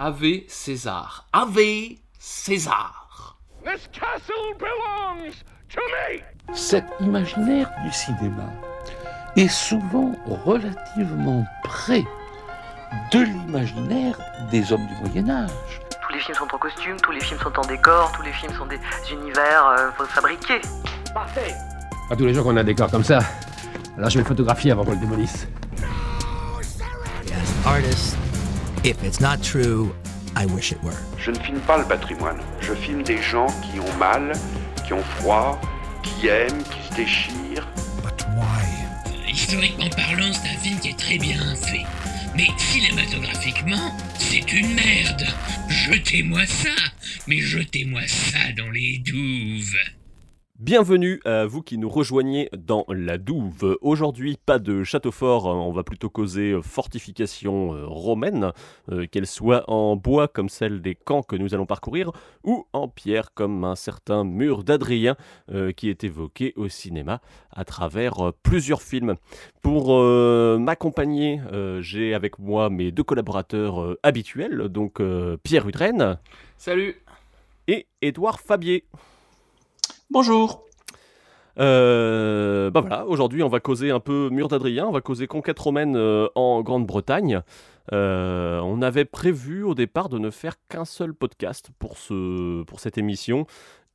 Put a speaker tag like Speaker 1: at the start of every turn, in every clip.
Speaker 1: Ave César. Ave César.
Speaker 2: This castle belongs to me.
Speaker 3: Cet imaginaire du cinéma est souvent relativement près de l'imaginaire des hommes du Moyen Âge.
Speaker 4: Tous les films sont en costume, tous les films sont en décor, tous les films sont des univers euh, fabriqués.
Speaker 2: Parfait.
Speaker 5: Pas tous les jours qu'on a un décor comme ça. Alors je vais le photographier avant qu'on le démolisse.
Speaker 6: artist, if it's not true, I wish it were.
Speaker 7: Je ne filme pas le patrimoine. Je filme des gens qui ont mal, qui ont froid, qui aiment, qui se déchirent.
Speaker 6: But why?
Speaker 8: Historiquement parlant, c'est un film qui est très bien fait. Mais cinématographiquement, c'est une merde. Jetez-moi ça, mais jetez-moi ça dans les douves.
Speaker 9: Bienvenue à vous qui nous rejoignez dans la douve. Aujourd'hui, pas de château fort, hein, on va plutôt causer fortification euh, romaine, euh, qu'elle soit en bois comme celle des camps que nous allons parcourir, ou en pierre comme un certain mur d'Adrien euh, qui est évoqué au cinéma à travers euh, plusieurs films. Pour euh, m'accompagner, euh, j'ai avec moi mes deux collaborateurs euh, habituels, donc euh, Pierre Udren
Speaker 1: Salut.
Speaker 9: et Édouard Fabier.
Speaker 10: Bonjour.
Speaker 9: Euh, bah voilà, aujourd'hui on va causer un peu Mur d'Adrien, on va causer conquête romaine euh, en Grande-Bretagne. Euh, on avait prévu au départ de ne faire qu'un seul podcast pour, ce, pour cette émission.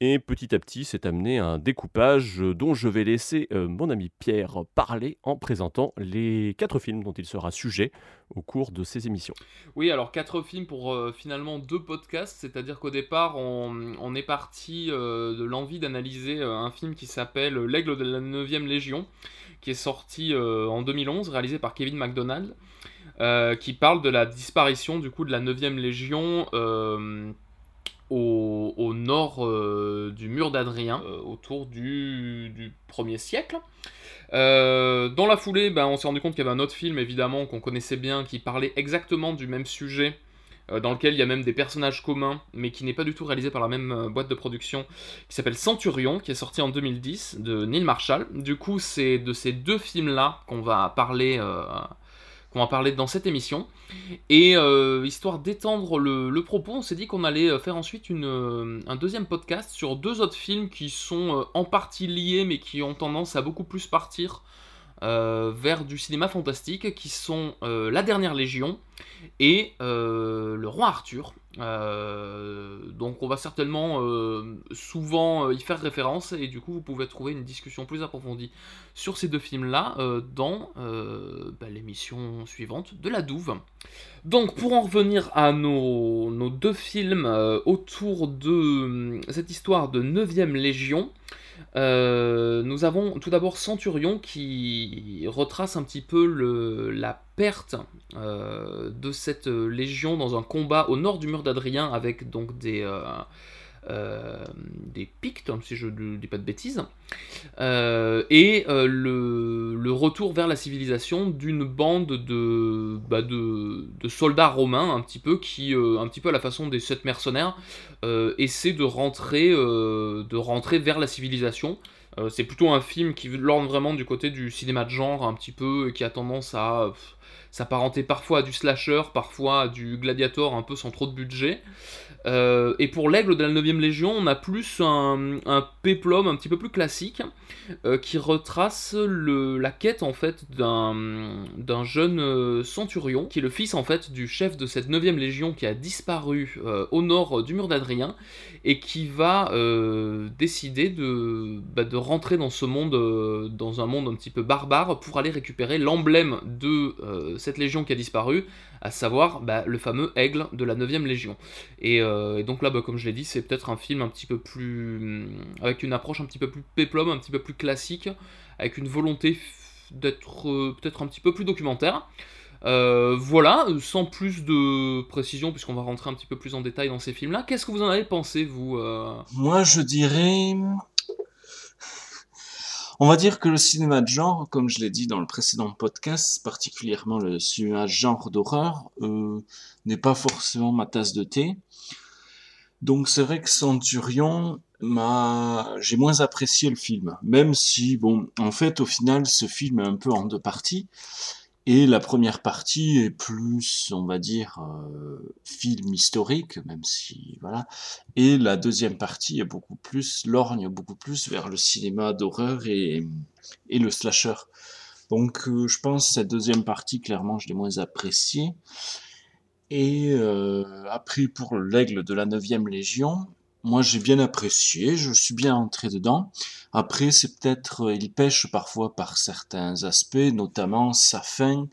Speaker 9: Et petit à petit, c'est amené un découpage dont je vais laisser euh, mon ami Pierre parler en présentant les quatre films dont il sera sujet au cours de ces émissions.
Speaker 1: Oui, alors quatre films pour euh, finalement deux podcasts, c'est-à-dire qu'au départ, on, est parti euh, de l'envie d'analyser un film qui s'appelle L'Aigle de la 9ème Légion, qui est sorti en 2011, réalisé par Kevin MacDonald, qui parle de la disparition du coup de la 9ème Légion au, nord euh, du mur d'Adrien, euh, autour du, du 1er siècle. Euh, dans la foulée, ben, on s'est rendu compte qu'il y avait un autre film, évidemment, qu'on connaissait bien, qui parlait exactement du même sujet, dans lequel il y a même des personnages communs, mais qui n'est pas du tout réalisé par la même boîte de production, qui s'appelle Centurion, qui est sorti en 2010, de Neil Marshall. Du coup, c'est de ces deux films-là qu'on va parler... qu'on va parler dans cette émission. Et euh, histoire d'étendre le, propos, on s'est dit qu'on allait euh, faire ensuite euh, un deuxième podcast sur deux autres films qui sont en partie liés, mais qui ont tendance à beaucoup plus partir vers du cinéma fantastique, qui sont La Dernière Légion et Le Roi Arthur. Euh, donc on va certainement euh, souvent euh, y faire référence, et du coup vous pouvez trouver une discussion plus approfondie sur ces deux films-là dans bah, l'émission suivante de la Douve. Donc pour en revenir à nos, nos deux films autour de euh, cette histoire de 9ème Légion, euh, nous avons tout d'abord Centurion qui retrace un petit peu la perte euh, de cette légion dans un combat au nord du mur d'Adrien avec donc des, euh, des Pictes, si je ne dis pas de bêtises, euh, et euh, le, retour vers la civilisation d'une bande de, bah, soldats romains un petit peu qui, euh, un petit peu à la façon des sept mercenaires, euh, essaient de rentrer, euh, de rentrer vers la civilisation. Euh, c'est plutôt un film qui lorne vraiment du côté du cinéma de genre un petit peu, et qui a tendance à s'apparenter parfois à du slasher, parfois à du gladiator un peu sans trop de budget. Euh, et pour l'aigle de la 9ème Légion, on a plus un, un péplum un petit peu plus classique euh, qui retrace la quête en fait d'un jeune euh, centurion qui est le fils en fait du chef de cette 9ème Légion qui a disparu au nord du mur d'Adrien et qui va décider de, bah, de rentrer dans ce monde, dans un monde un petit peu barbare pour aller récupérer l'emblème de cette légion qui a disparu, à savoir bah, le fameux aigle de la 9ème Légion. Et, euh, et donc là, bah, comme je l'ai dit, c'est peut-être un film un petit peu plus. avec une approche un petit peu plus péplum, un petit peu plus classique, avec une volonté d'être euh, peut-être un petit peu plus documentaire. Euh, voilà, sans plus de précision, puisqu'on va rentrer un petit peu plus en détail dans ces films-là. Qu'est-ce que vous en avez pensé, vous
Speaker 10: Moi, je dirais... On va dire que le cinéma de genre, comme je l'ai dit dans le précédent podcast, particulièrement le cinéma de genre d'horreur, euh, n'est pas forcément ma tasse de thé. Donc c'est vrai que Centurion j'ai moins apprécié le film, même si bon, en fait au final ce film est un peu en deux parties. Et la première partie est plus, on va dire, euh, film historique, même si voilà. Et la deuxième partie est beaucoup plus lorgne, beaucoup plus vers le cinéma d'horreur et, et le slasher. Donc euh, je pense cette deuxième partie, clairement, je l'ai moins appréciée. Et euh, après, pour l'aigle de la 9e Légion, moi j'ai bien apprécié, je suis bien entré dedans. Après, c'est peut-être, il pêche parfois par certains aspects, notamment sa fin,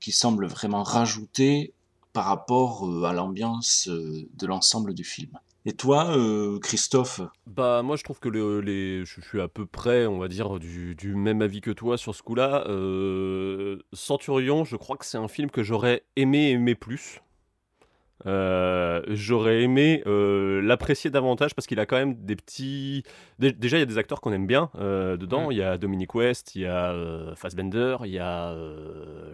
Speaker 10: qui semble vraiment rajouter par rapport euh, à l'ambiance euh, de l'ensemble du film. Et toi, euh, Christophe?
Speaker 9: Bah moi je trouve que le- les, je suis à peu près, on va dire, du, même avis que toi sur ce coup-là. Euh, Centurion, je crois que c'est un film que j'aurais aimé aimer plus. Euh, j'aurais aimé euh, l'apprécier davantage parce qu'il a quand même des petits. Dé- Déjà, il y a des acteurs qu'on aime bien euh, dedans.
Speaker 1: Mm.
Speaker 9: Il y a Dominic West, il y a Fassbender, il y a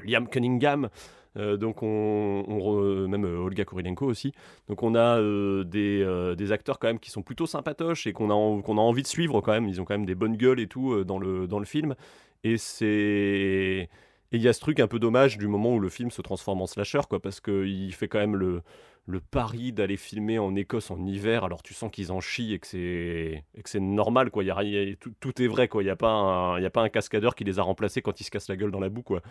Speaker 9: Liam Cunningham. Donc on, on re- même Olga Kurilenko aussi. Donc on a des, des acteurs quand même qui sont plutôt sympatoches et qu'on a, en- qu'on a envie de suivre quand même. Ils ont quand même des bonnes gueules et tout dans, le, dans le film. Et c'est... Et il y a ce truc un peu dommage du moment où le film se transforme en slasher, quoi, parce qu'il fait quand même le, le pari d'aller filmer en Écosse en hiver, alors tu sens qu'ils en chient et que c'est, normal, quoi. Y a, y a- tout, est vrai, quoi. Il n'y a, pas un- y a pas un cascadeur qui les a remplacés quand ils se cassent la gueule dans la boue, quoi.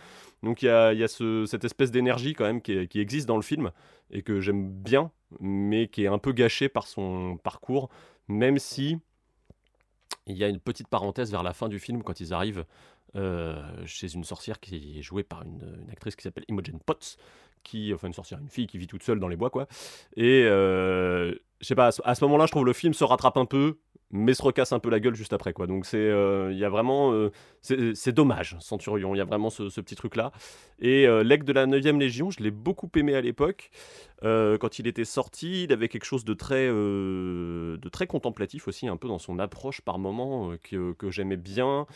Speaker 9: Donc il y a, y a ce- cette espèce d'énergie quand même qui, qui existe dans le film et que j'aime bien, mais qui est un peu gâchée par son parcours, même si il y a une petite parenthèse vers la fin du film quand ils arrivent chez une sorcière qui est jouée par une, une actrice qui s'appelle Imogen Potts, qui, enfin une sorcière, une fille qui vit toute seule dans les bois, quoi. Et euh, je sais pas, à ce, moment-là, je trouve le film se rattrape un peu, mais se recasse un peu la gueule juste après, quoi. Donc c'est, euh, il y a vraiment, euh, c'est dommage, Centurion, il y a vraiment ce, petit truc-là. Et euh, l'aigle de la 9e Légion, je l'ai beaucoup aimé à l'époque. Euh, quand il était sorti, il avait quelque chose de très, euh, de très contemplatif aussi, un peu dans son approche par moment, euh, que, que j'aimais bien.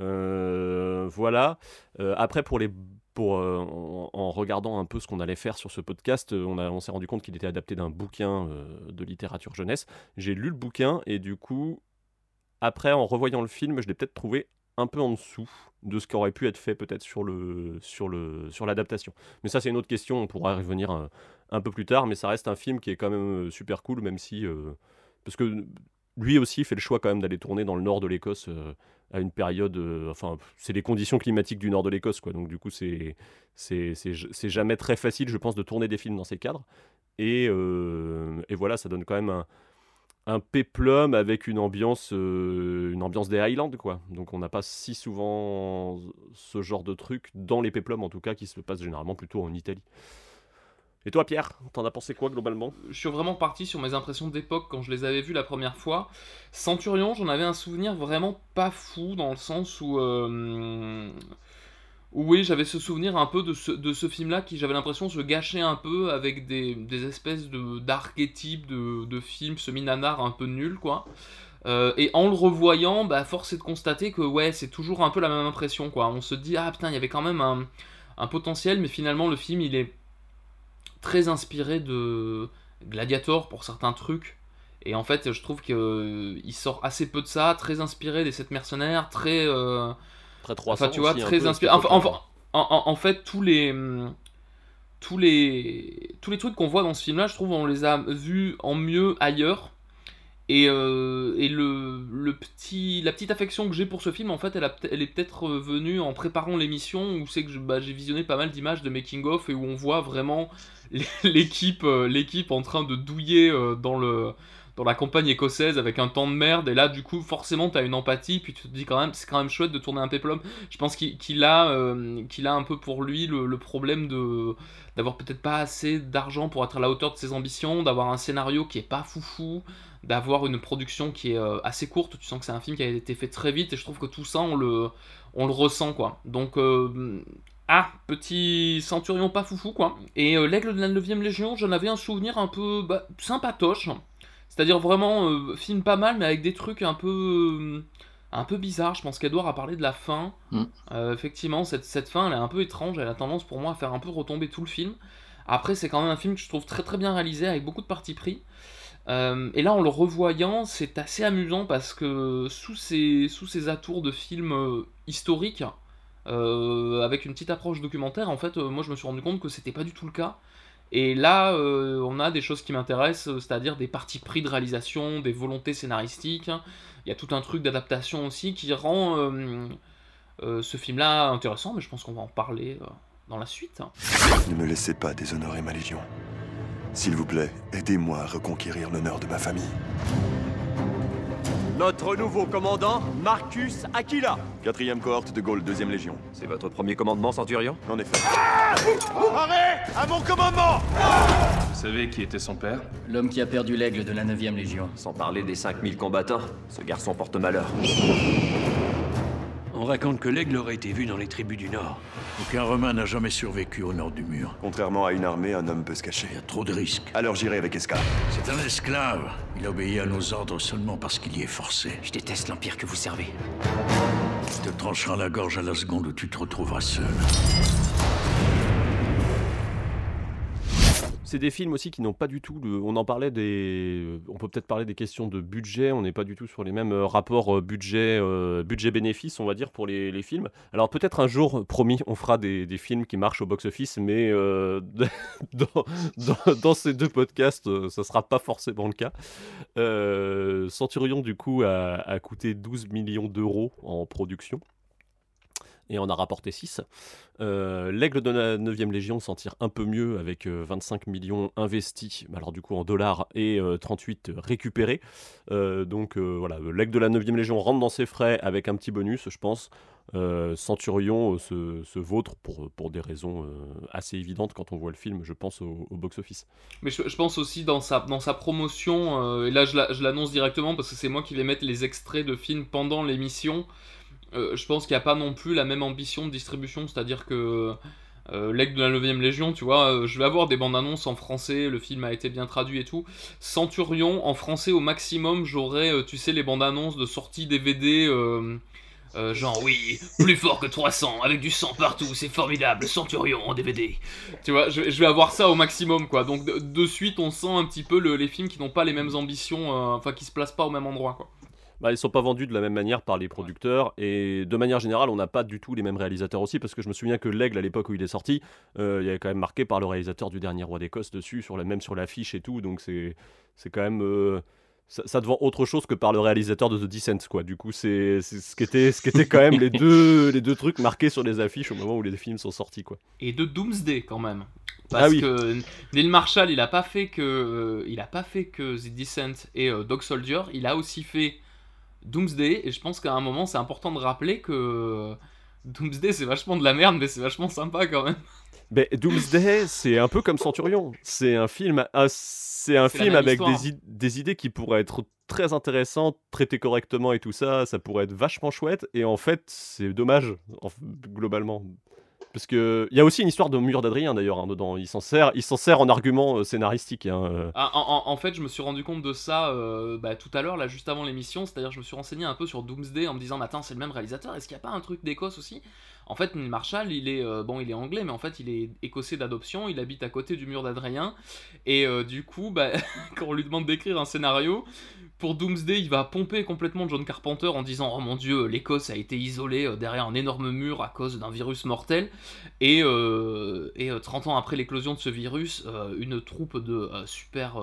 Speaker 9: Euh, voilà. Euh, après, pour les, euh, en, regardant un peu ce qu'on allait faire sur ce podcast, euh, on, s'est rendu compte qu'il était adapté d'un bouquin euh, de littérature jeunesse. J'ai lu le bouquin et du coup, après, en revoyant le film, je l'ai peut-être trouvé un peu en dessous de ce qui aurait pu être fait peut-être sur l'adaptation. Mais ça c'est une autre question, on pourra y revenir un, peu plus tard, mais ça reste un film qui est quand même super cool, même si parce que lui aussi fait le choix quand même d'aller tourner dans le nord de l'Écosse à une période, euh, enfin c'est les conditions climatiques du nord de l'Écosse quoi, donc du coup c'est jamais très facile je pense de tourner des films dans ces cadres et euh, et voilà ça donne quand même un un péplum avec une ambiance, euh, une ambiance des Highlands, quoi. Donc on n'a pas si souvent ce genre de truc dans les péplums, en tout cas, qui se passe généralement plutôt en Italie. Et toi, Pierre, t'en as pensé quoi globalement?
Speaker 1: Je suis vraiment parti sur mes impressions d'époque quand je les avais vus la première fois. Centurion, j'en avais un souvenir vraiment pas fou dans le sens où. euh, oui, j'avais ce souvenir un peu de ce, film-là qui j'avais l'impression se gâchait un peu avec des, espèces d'archétypes de, films semi-nanars un peu nuls, quoi. Euh, et en le revoyant, bah, force est de constater que ouais, c'est toujours un peu la même impression, quoi. On se dit, ah putain, il y avait quand même un potentiel, mais finalement, le film, il est très inspiré de Gladiator pour certains trucs. Et en fait, je trouve qu'il sort assez peu de ça, très inspiré des sept mercenaires, très. euh,
Speaker 9: Très 300
Speaker 1: Enfin, tu vois,
Speaker 9: aussi,
Speaker 1: très inspiré. Enfin, enfin, en, en- fait, tous les. hum, Tous les, tous les trucs qu'on voit dans ce film-là, je trouve, on les a vus en mieux ailleurs. Et, euh, et le, le petit, la petite affection que j'ai pour ce film, en fait, elle, a elle est peut-être euh, venue en préparant l'émission, où c'est que bah, j'ai visionné pas mal d'images de making-of et où on voit vraiment l'équipe euh, l'équipe en train de douiller euh, dans, le, dans la campagne écossaise avec un temps de merde. Et là, du coup, forcément, t'as une empathie, puis tu te dis quand même, c'est quand même chouette de tourner un péplum. Je pense qu'il a, euh, qu'il a un peu pour lui le, problème de d'avoir peut-être pas assez d'argent pour être à la hauteur de ses ambitions, d'avoir un scénario qui est pas foufou, d'avoir une production qui est assez courte. Tu sens que c'est un film qui a été fait très vite et je trouve que tout ça on le, on le ressent quoi. Donc ah petit centurion pas foufou quoi. Et euh, l'aigle de la 9ème légion, j'en avais un souvenir un peu bah, sympatoche. C'est-à-dire vraiment euh, film pas mal mais avec des trucs un peu euh, un peu bizarres. Je pense qu'Edouard a parlé de la fin.
Speaker 10: Mm.
Speaker 1: Euh, effectivement, cette, cette fin, elle est un peu étrange. Elle a tendance pour moi à faire un peu retomber tout le film. Après, c'est quand même un film que je trouve très très bien réalisé avec beaucoup de parti pris. Euh, et là, en le revoyant, c'est assez amusant parce que sous ces, sous ces atours de films historiques, euh, avec une petite approche documentaire, en fait, euh, moi je me suis rendu compte que c'était pas du tout le cas. Et là, euh, on a des choses qui m'intéressent, c'est-à-dire des parties pris de réalisation, des volontés scénaristiques. Il y a tout un truc d'adaptation aussi qui rend ce film-là intéressant, mais je pense qu'on va en parler dans la suite.
Speaker 11: Ne me laissez pas déshonorer ma légion. S'il vous plaît, aidez-moi à reconquérir l'honneur de ma famille.
Speaker 12: Notre nouveau commandant, Marcus Aquila.
Speaker 11: Quatrième cohorte de Gaulle, deuxième légion.
Speaker 12: C'est votre premier commandement, Centurion?
Speaker 11: En effet.
Speaker 12: Arrêt À mon commandement
Speaker 13: Vous savez qui était son père?
Speaker 14: L'homme qui a perdu l'aigle de la 9ème Légion.
Speaker 12: Sans parler des 5000 combattants, ce garçon porte malheur.
Speaker 15: On raconte que l'aigle aurait été vu dans les tribus du Nord. Aucun Romain n'a jamais survécu au nord du mur.
Speaker 11: Contrairement à une armée, un homme peut se cacher.
Speaker 15: Il y a trop de risques.
Speaker 11: Alors j'irai avec Esca.
Speaker 15: C'est un esclave. Il obéit à nos ordres seulement parce qu'il y est forcé.
Speaker 14: Je déteste l'Empire que vous servez.
Speaker 15: Tu te trancheras la gorge à la seconde où tu te retrouveras seul.
Speaker 9: C'est des films aussi qui n'ont pas du tout. On en parlait des. On peut peut-être parler des questions de budget. On n'est pas du tout sur les mêmes euh, rapports euh, budget euh, budget-bénéfice, on va dire, pour les, films. Alors peut-être un jour, promis, on fera des, des films qui marchent au box-office, mais euh, dans, ces deux podcasts, ça sera pas forcément le cas. Euh, Centurion, du coup, a coûté 12 millions d'euros en production et on a rapporté 6. Euh, L'aigle de la 9e Légion s'en tire un peu mieux avec euh, 25 millions investis, alors du coup en dollars, et euh, 38 récupérés. Euh, donc euh, voilà, l'aigle de la 9e Légion rentre dans ses frais avec un petit bonus, je pense. Euh, Centurion euh, se, se vautre pour, pour des raisons euh, assez évidentes quand on voit le film, je pense, au, box-office.
Speaker 1: Mais je, pense aussi dans sa, dans sa promotion, euh, et là je l'annonce directement parce que c'est moi qui vais mettre les extraits de films pendant l'émission. Euh, je pense qu'il n'y a pas non plus la même ambition de distribution, c'est-à-dire que euh, de la 9ème Légion, tu vois, euh, je vais avoir des bandes annonces en français, le film a été bien traduit et tout. Centurion, en français au maximum, j'aurais, euh, tu sais, les bandes annonces de sortie DVD. genre oui, plus fort que 300, avec du sang partout, c'est formidable, Centurion en DVD. Tu vois, je, vais avoir ça au maximum, quoi. Donc de, suite, on sent un petit peu le- les films qui n'ont pas les mêmes ambitions, enfin qui se placent pas au même endroit, quoi.
Speaker 9: Bah, ils sont pas vendus de la même manière par les producteurs et de manière générale on n'a pas du tout les mêmes réalisateurs aussi parce que je me souviens que l'aigle à l'époque où il est sorti euh, il y avait quand même marqué par le réalisateur du dernier roi d'Écosse dessus sur la même sur l'affiche et tout. Donc c'est c'est quand même euh, ça, ça te vend autre chose que par le réalisateur de The Descent quoi. Du coup c'est c'est ce qui était ce qui était quand même les deux les deux trucs marqués sur les affiches au moment où les films sont sortis quoi.
Speaker 1: Et de Doomsday quand même. Parce
Speaker 9: Ah oui.
Speaker 1: que Neil Marshall, il a pas fait que euh, il a pas fait que The Descent et euh, Dog Soldier, il a aussi fait Doomsday et je pense qu'à un moment c'est important de rappeler que euh, Doomsday c'est vachement de la merde mais c'est vachement sympa quand même.
Speaker 9: Ben, Doomsday, c'est un peu comme Centurion. C'est un film, ah, c'est un film avec des, idées qui pourraient être très intéressantes, traitées correctement et tout ça. Ça pourrait être vachement chouette. Et en fait, c'est dommage, en globalement. Parce que il y a aussi une histoire de mur d'Adrien d'ailleurs hein, dedans. Il s'en sert, il s'en en argument euh, scénaristique. hein, euh.
Speaker 1: Ah, en, fait, je me suis rendu compte de ça euh, bah, tout à l'heure, là, juste avant l'émission. C'est-à-dire, je me suis renseigné un peu sur Doomsday en me disant, attends, c'est le même réalisateur. Est-ce qu'il n'y a pas un truc d'Écosse aussi? En fait, Neil Marshall, il est euh, bon, il est anglais, mais en fait, il est écossais d'adoption. Il habite à côté du mur d'Adrien. Et euh, du coup, bah, quand on lui demande d'écrire un scénario. Pour Doomsday, il va pomper complètement John Carpenter en disant Oh mon dieu, l'Écosse a été isolée euh, derrière un énorme mur à cause d'un virus mortel. Et, et euh, 30 ans après l'éclosion de ce virus, une troupe de super,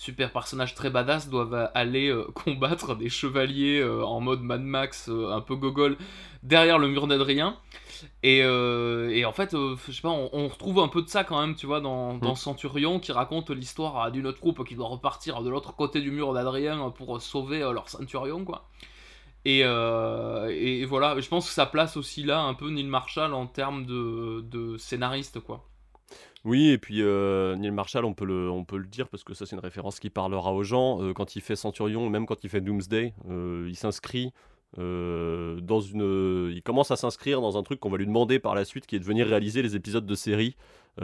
Speaker 1: super personnages très badass doivent aller euh, combattre des chevaliers euh, en mode Mad Max, euh, un peu gogol, derrière le mur d'Adrien. Et, euh, et en fait, euh, je sais pas, on, on retrouve un peu de ça quand même, tu vois, dans, dans
Speaker 9: Mm.
Speaker 1: Centurion, qui raconte l'histoire euh, d'une autre troupe qui doit repartir de l'autre côté du mur d'Adrien euh, pour sauver euh, leur Centurion, quoi. Et, euh, et voilà, je pense que ça place aussi là un peu Neil Marshall en termes de, de scénariste, quoi.
Speaker 9: Oui, et puis euh, Neil Marshall, on peut, le, on peut le dire parce que ça, c'est une référence qui parlera aux gens. Euh, quand il fait Centurion, même quand il fait Doomsday, euh, il s'inscrit dans une. Il commence à s'inscrire dans un truc qu'on va lui demander par la suite, qui est de venir réaliser les épisodes de série où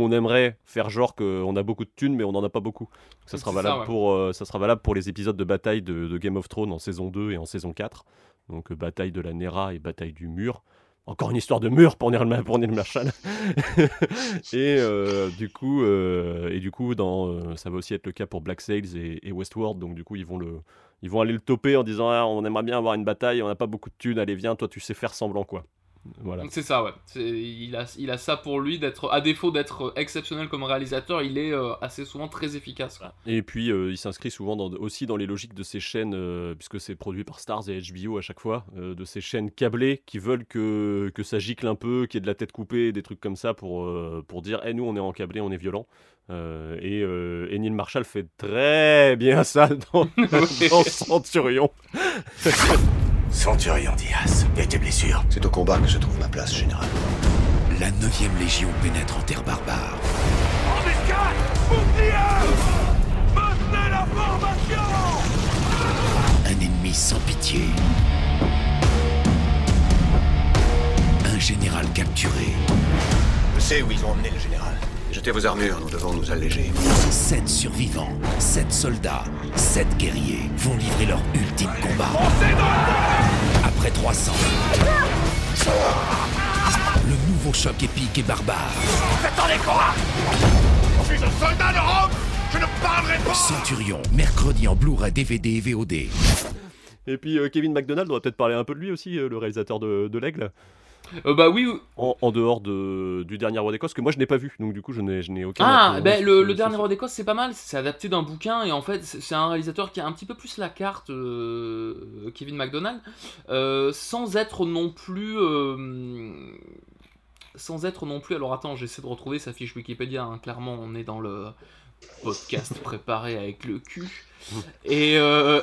Speaker 9: on aimerait faire genre qu'on a beaucoup de thunes, mais on n'en a pas beaucoup. Ça sera,
Speaker 1: ça,
Speaker 9: valable
Speaker 1: ouais.
Speaker 9: pour, ça sera valable pour les épisodes de bataille de, de Game of Thrones en saison 2 et en saison 4. Donc bataille de la Nera et bataille du mur. Encore une histoire de mur pour Neil, pour Neil Marshall. et, euh, du coup, euh, et du coup, dans, euh, ça va aussi être le cas pour Black Sails et, et Westworld. Donc du coup, ils vont, le, ils vont aller le toper en disant ah, on aimerait bien avoir une bataille, on n'a pas beaucoup de thunes, allez viens, toi tu sais faire semblant quoi. Voilà.
Speaker 1: C'est ça, ouais. Il a, il a ça pour lui d'être, à défaut d'être exceptionnel comme réalisateur, il est euh, assez souvent très efficace. quoi.
Speaker 9: Et puis euh, il s'inscrit souvent dans- aussi dans les logiques de ces chaînes, euh, puisque c'est produit par Stars et HBO à chaque fois, de ces chaînes câblées qui veulent que, que ça gicle un peu, qu'il y ait de la tête coupée, des trucs comme ça pour, pour dire Eh, nous on est en câblé, on est violent. Euh, et, euh, et Neil Marshall fait très bien ça dans, dans Centurion.
Speaker 16: Centurion Diaz, et tes blessures
Speaker 17: C'est au combat que se trouve ma place, général.
Speaker 6: La 9ème Légion pénètre en terre barbare.
Speaker 2: Embuscade Bouclier Maintenez la formation
Speaker 6: Un ennemi sans pitié. Un général capturé.
Speaker 17: Je sais où ils ont emmené le général. Jetez vos armures, nous devons nous alléger.
Speaker 6: Sept survivants, sept soldats, sept guerriers vont livrer leur ultime combat. Après 300. Le nouveau choc épique et barbare.
Speaker 2: Attendez quoi Je suis un soldat de Rome Je ne parlerai pas
Speaker 6: Centurion, mercredi en Blu-ray, DVD et VOD.
Speaker 9: Et puis euh, Kevin McDonald, on va peut-être parler un peu de lui aussi, euh, le réalisateur de, de l'Aigle.
Speaker 1: Euh, bah oui.
Speaker 9: En, en dehors de, du dernier Roi d'Écosse, que moi je n'ai pas vu, donc du coup je n'ai, je n'ai aucun.
Speaker 1: Ah, ben
Speaker 9: sur
Speaker 1: le, dernier roi d'Écosse, c'est pas mal. C'est adapté d'un bouquin et en fait, c'est un réalisateur qui a un petit peu plus la carte, euh, Kevin McDonald, euh, sans être non plus. sans être non plus. Alors attends, j'essaie de retrouver sa fiche Wikipédia. hein. Clairement, on est dans le podcast préparé avec le cul. Et euh,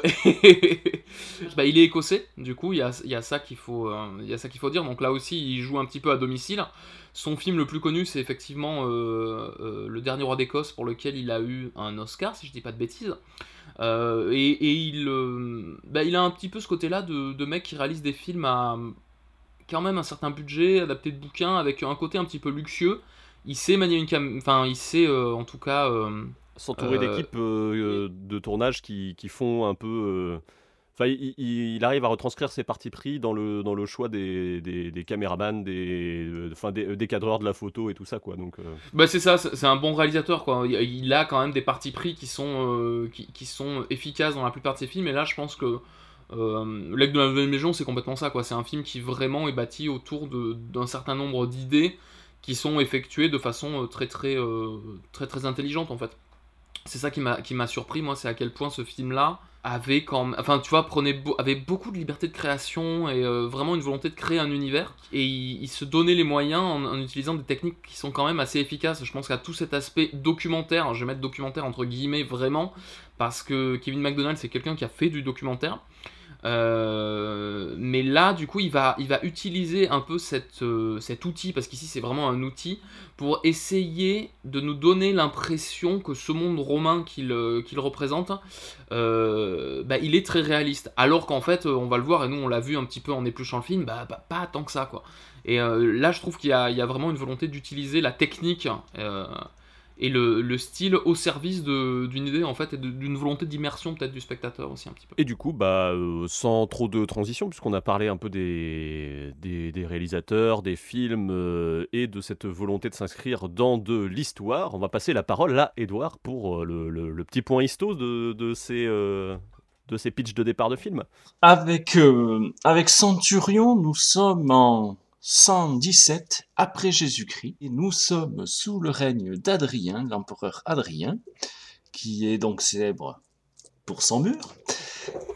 Speaker 1: bah, il est écossais, du coup, il y a, y a ça qu'il faut, euh, qu'il faut dire. Donc là aussi, il joue un petit peu à domicile. Son film le plus connu, c'est effectivement euh, euh, Le Dernier Roi d'Écosse, pour lequel il a eu un Oscar, si je dis pas de bêtises. Et, et il, bah, il a un petit peu ce côté-là de, de mec qui réalise des films à quand même un certain budget, adapté de bouquins, avec un côté un petit peu luxueux. Il sait manier une cam... Enfin, il sait euh, en tout cas... euh,
Speaker 9: S'entourer
Speaker 1: euh,
Speaker 9: d'équipes de tournage qui, qui font un peu. Enfin, il, il- arrive à retranscrire ses partis pris dans le, dans le choix des, des, des caméramans, des, enfin, des, des cadreurs de la photo et tout ça, quoi. Donc, euh,
Speaker 1: Bah c'est ça, c'est un bon réalisateur quoi. Il- Il a quand même des partis pris qui sont, euh, qui, qui sont efficaces dans la plupart de ses films. Et là, je pense que euh, L'Aigle de la Nouvelle Légion, c'est complètement ça quoi. C'est un film qui vraiment est bâti autour d'un certain nombre d'idées qui sont effectuées de façon euh, très très euh, très très intelligente en fait. C'est ça qui m'a qui m'a surpris moi, c'est à quel point ce film-là avait quand enfin tu vois, prenait avait beaucoup de liberté de création et euh, vraiment une volonté de créer un univers. Et il, il se donnait les moyens en, en utilisant des techniques qui sont quand même assez efficaces. Je pense qu'à tout cet aspect documentaire, je vais mettre documentaire entre guillemets vraiment, parce que Kevin McDonald c'est quelqu'un qui a fait du documentaire. Euh, mais là, du coup, il va, il va utiliser un peu cette, euh, cet outil, parce qu'ici c'est vraiment un outil, pour essayer de nous donner l'impression que ce monde romain qu'il euh, qu'il représente, bah, il est très réaliste. Alors qu'en fait, on va le voir, et nous on l'a vu un petit peu en épluchant le film, bah, bah, pas tant que ça, quoi. Et là, je trouve qu'il y, y a vraiment une volonté d'utiliser la technique et le, le style au service d'une idée, en fait, et d'une volonté d'immersion peut-être du spectateur aussi un petit peu.
Speaker 9: Et du coup, bah, euh, sans trop de transition, puisqu'on a parlé un peu des, des, des réalisateurs, des films euh, et de cette volonté de s'inscrire dans de l'histoire, on va passer la parole à Edouard pour euh, le, le- le petit point histo de, de ces, euh, de ces pitchs de départ de film.
Speaker 10: Avec, euh, avec Centurion, nous sommes en 117 après Jésus-Christ et nous sommes sous le règne d'Adrien, l'empereur Adrien, qui est donc célèbre pour son mur.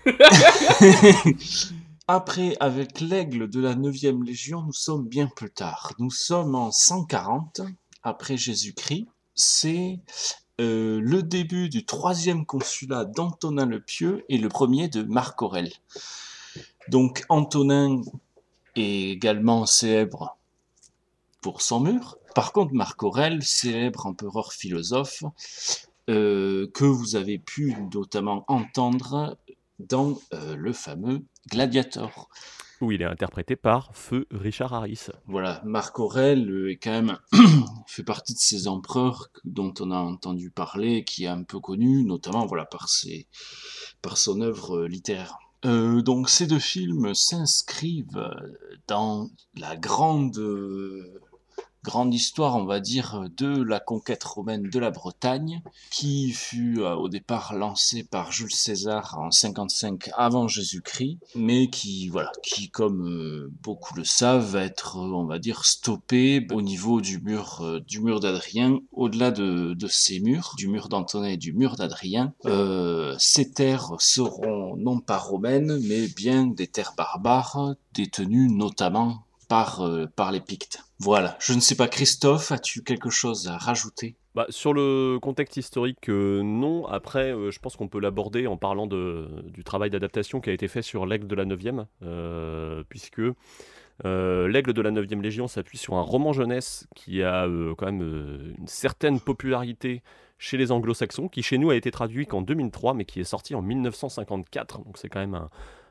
Speaker 10: Après, avec l'aigle de la 9e Légion, nous sommes bien plus tard. Nous sommes en 140 après Jésus-Christ. C'est euh, le début du troisième consulat d'Antonin le Pieux et le premier de Marc Aurèle. Donc Antonin est également célèbre pour son mur. Par contre, Marc Aurèle, célèbre empereur philosophe, euh, que vous avez pu notamment entendre dans euh, le fameux Gladiator.
Speaker 9: Où il est interprété par Feu Richard Harris.
Speaker 10: Voilà, Marc Aurèle euh, est quand même fait partie de ces empereurs dont on a entendu parler, qui est un peu connu, notamment voilà par ses par son œuvre littéraire. Euh, donc ces deux films s'inscrivent dans la grande euh, grande histoire, on va dire, de la conquête romaine de la Bretagne, qui fut euh, au départ lancée par Jules César en 55 avant Jésus-Christ, mais qui, voilà, qui, comme euh, beaucoup le savent, va être, on va dire, stoppée au niveau du mur, euh, du mur d'Adrien. Au-delà de, de, ces murs, du mur d'Antonin et du mur d'Adrien, ces terres seront non pas romaines, mais bien des terres barbares, détenues notamment par, par les Pictes. Voilà, je ne sais pas, Christophe, as-tu quelque chose à rajouter?
Speaker 9: Bah, Sur le contexte historique, euh, non. Après, euh, je pense qu'on peut l'aborder en parlant du travail d'adaptation qui a été fait sur l'Aigle de la 9e, euh, puisque l'Aigle de la 9e Légion s'appuie sur un roman jeunesse qui a quand même une certaine popularité chez les anglo-saxons, qui chez nous a été traduit qu'en 2003, mais qui est sorti en 1954. Donc c'est quand même un,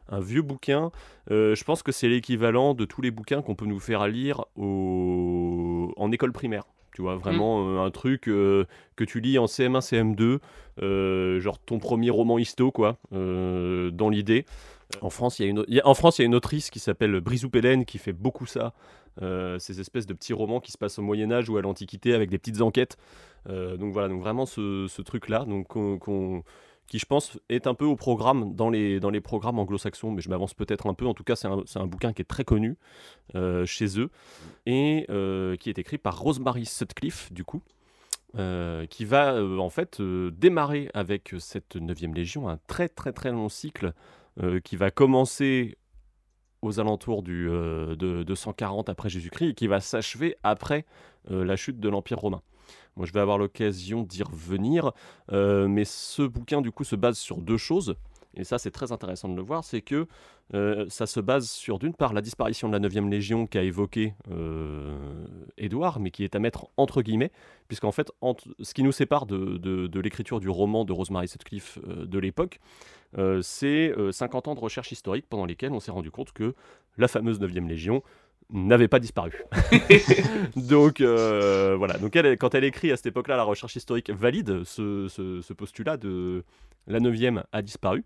Speaker 9: un vieux bouquin. Euh, je pense que c'est l'équivalent de tous les bouquins qu'on peut nous faire lire au... en école primaire. Tu vois, vraiment mm. euh, un truc euh, que tu lis en CM1, CM2, genre ton premier roman histo, quoi, dans l'idée. En France, il y, a une... en France, il y a une autrice qui s'appelle Brizou Pellen qui fait beaucoup ça. ces espèces de petits romans qui se passent au Moyen Âge ou à l'Antiquité avec des petites enquêtes. donc voilà, donc vraiment ce, ce truc-là, donc qu'on qui je pense est un peu au programme dans les, programmes anglo-saxons, mais je m'avance peut-être un peu. En tout cas, c'est un, bouquin qui est très connu euh, chez eux et euh, qui est écrit par Rosemary Sutcliffe, du coup. Euh, qui va en fait démarrer avec cette 9e Légion un très très très long cycle qui va commencer aux alentours du, de, de 140 après Jésus-Christ et qui va s'achever après la chute de l'Empire romain. Moi, je vais avoir l'occasion d'y revenir. Euh, mais ce bouquin, du coup, se base sur deux choses. Et ça, c'est très intéressant de le voir. C'est que euh, ça se base sur, d'une part, la disparition de la 9e Légion qu'a évoqué euh, Édouard, mais qui est à mettre entre guillemets, puisqu'en fait, ce qui nous sépare de, l'écriture du roman de Rosemary Sutcliffe de l'époque, c'est 50 ans de recherche historique pendant lesquels on s'est rendu compte que la fameuse 9e Légion n'avait pas disparu. donc euh, voilà, donc elle, quand elle écrit à cette époque-là, la recherche historique valide ce, postulat de la 9e a disparu.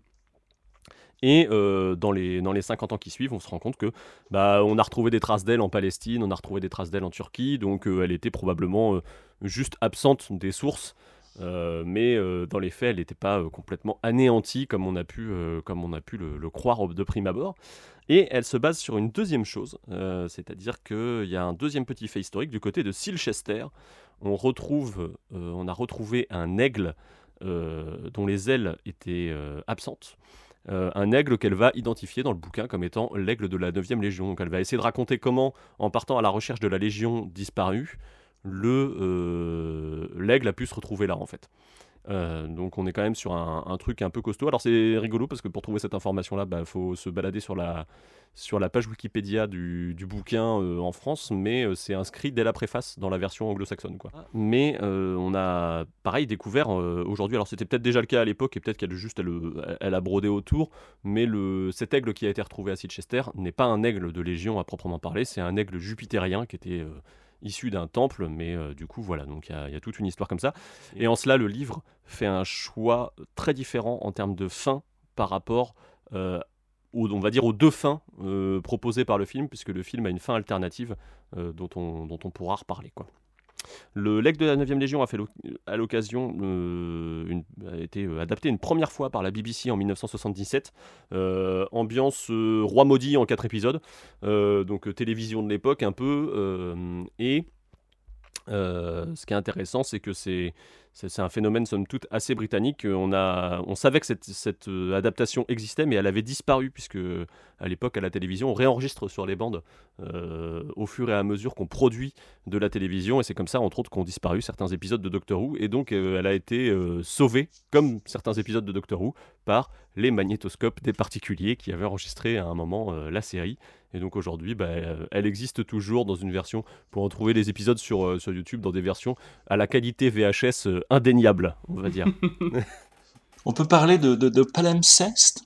Speaker 9: Et euh, dans, les, dans les 50 ans qui suivent, on se rend compte que bah, on a retrouvé des traces d'elle en Palestine, on a retrouvé des traces d'elle en Turquie, donc euh, elle était probablement juste absente des sources mais dans les faits, elle n'était pas complètement anéantie comme on a pu, comme on a pu le, croire de prime abord. Et elle se base sur une deuxième chose, euh, c'est-à-dire qu'il y a un deuxième petit fait historique du côté de Silchester. On, retrouve, euh, on a retrouvé un aigle euh, dont les ailes étaient absentes. un aigle qu'elle va identifier dans le bouquin comme étant l'aigle de la 9e Légion. Donc elle va essayer de raconter comment, en partant à la recherche de la Légion disparue, l'aigle a pu se retrouver là en fait. Euh, donc on est quand même sur un, truc un peu costaud. Alors c'est rigolo parce que pour trouver cette information-là, il bah, faut se balader sur la, sur la page Wikipédia du, bouquin euh, en France, mais euh, c'est inscrit dès la préface dans la version anglo-saxonne. Quoi. Ah. Mais on a pareil découvert aujourd'hui, alors c'était peut-être déjà le cas à l'époque et peut-être qu'elle juste elle, elle, a brodé autour, mais le, cet aigle qui a été retrouvé à Silchester n'est pas un aigle de Légion à proprement parler, c'est un aigle jupitérien qui était issu d'un temple, mais euh, du coup, voilà, donc il y, a toute une histoire comme ça. Et en cela, le livre fait un choix très différent en termes de fin par rapport euh, aux, va dire, aux deux fins euh, proposées par le film, puisque le film a une fin alternative dont, on, dont on pourra reparler, quoi. Le Leg de la 9e Légion a euh, été euh, adapté une première fois par la BBC en 1977. Euh, ambiance roi maudit en quatre épisodes, donc télévision de l'époque un peu. et ce qui est intéressant, c'est que c'est un phénomène somme toute assez britannique. On, a, on savait que cette, euh, adaptation existait, mais elle avait disparu, puisque à l'époque, à la télévision, on réenregistre sur les bandes euh, au fur et à mesure qu'on produit de la télévision, et c'est comme ça, entre autres, qu'ont disparu certains épisodes de Doctor Who, et donc euh, elle a été sauvée, comme certains épisodes de Doctor Who, par les magnétoscopes des particuliers qui avaient enregistré à un moment la série. Et donc aujourd'hui, bah, elle existe toujours dans une version, pour en trouver des épisodes sur, sur YouTube, dans des versions à la qualité VHS indéniable, on va dire.
Speaker 10: on peut parler de, de, palimpseste?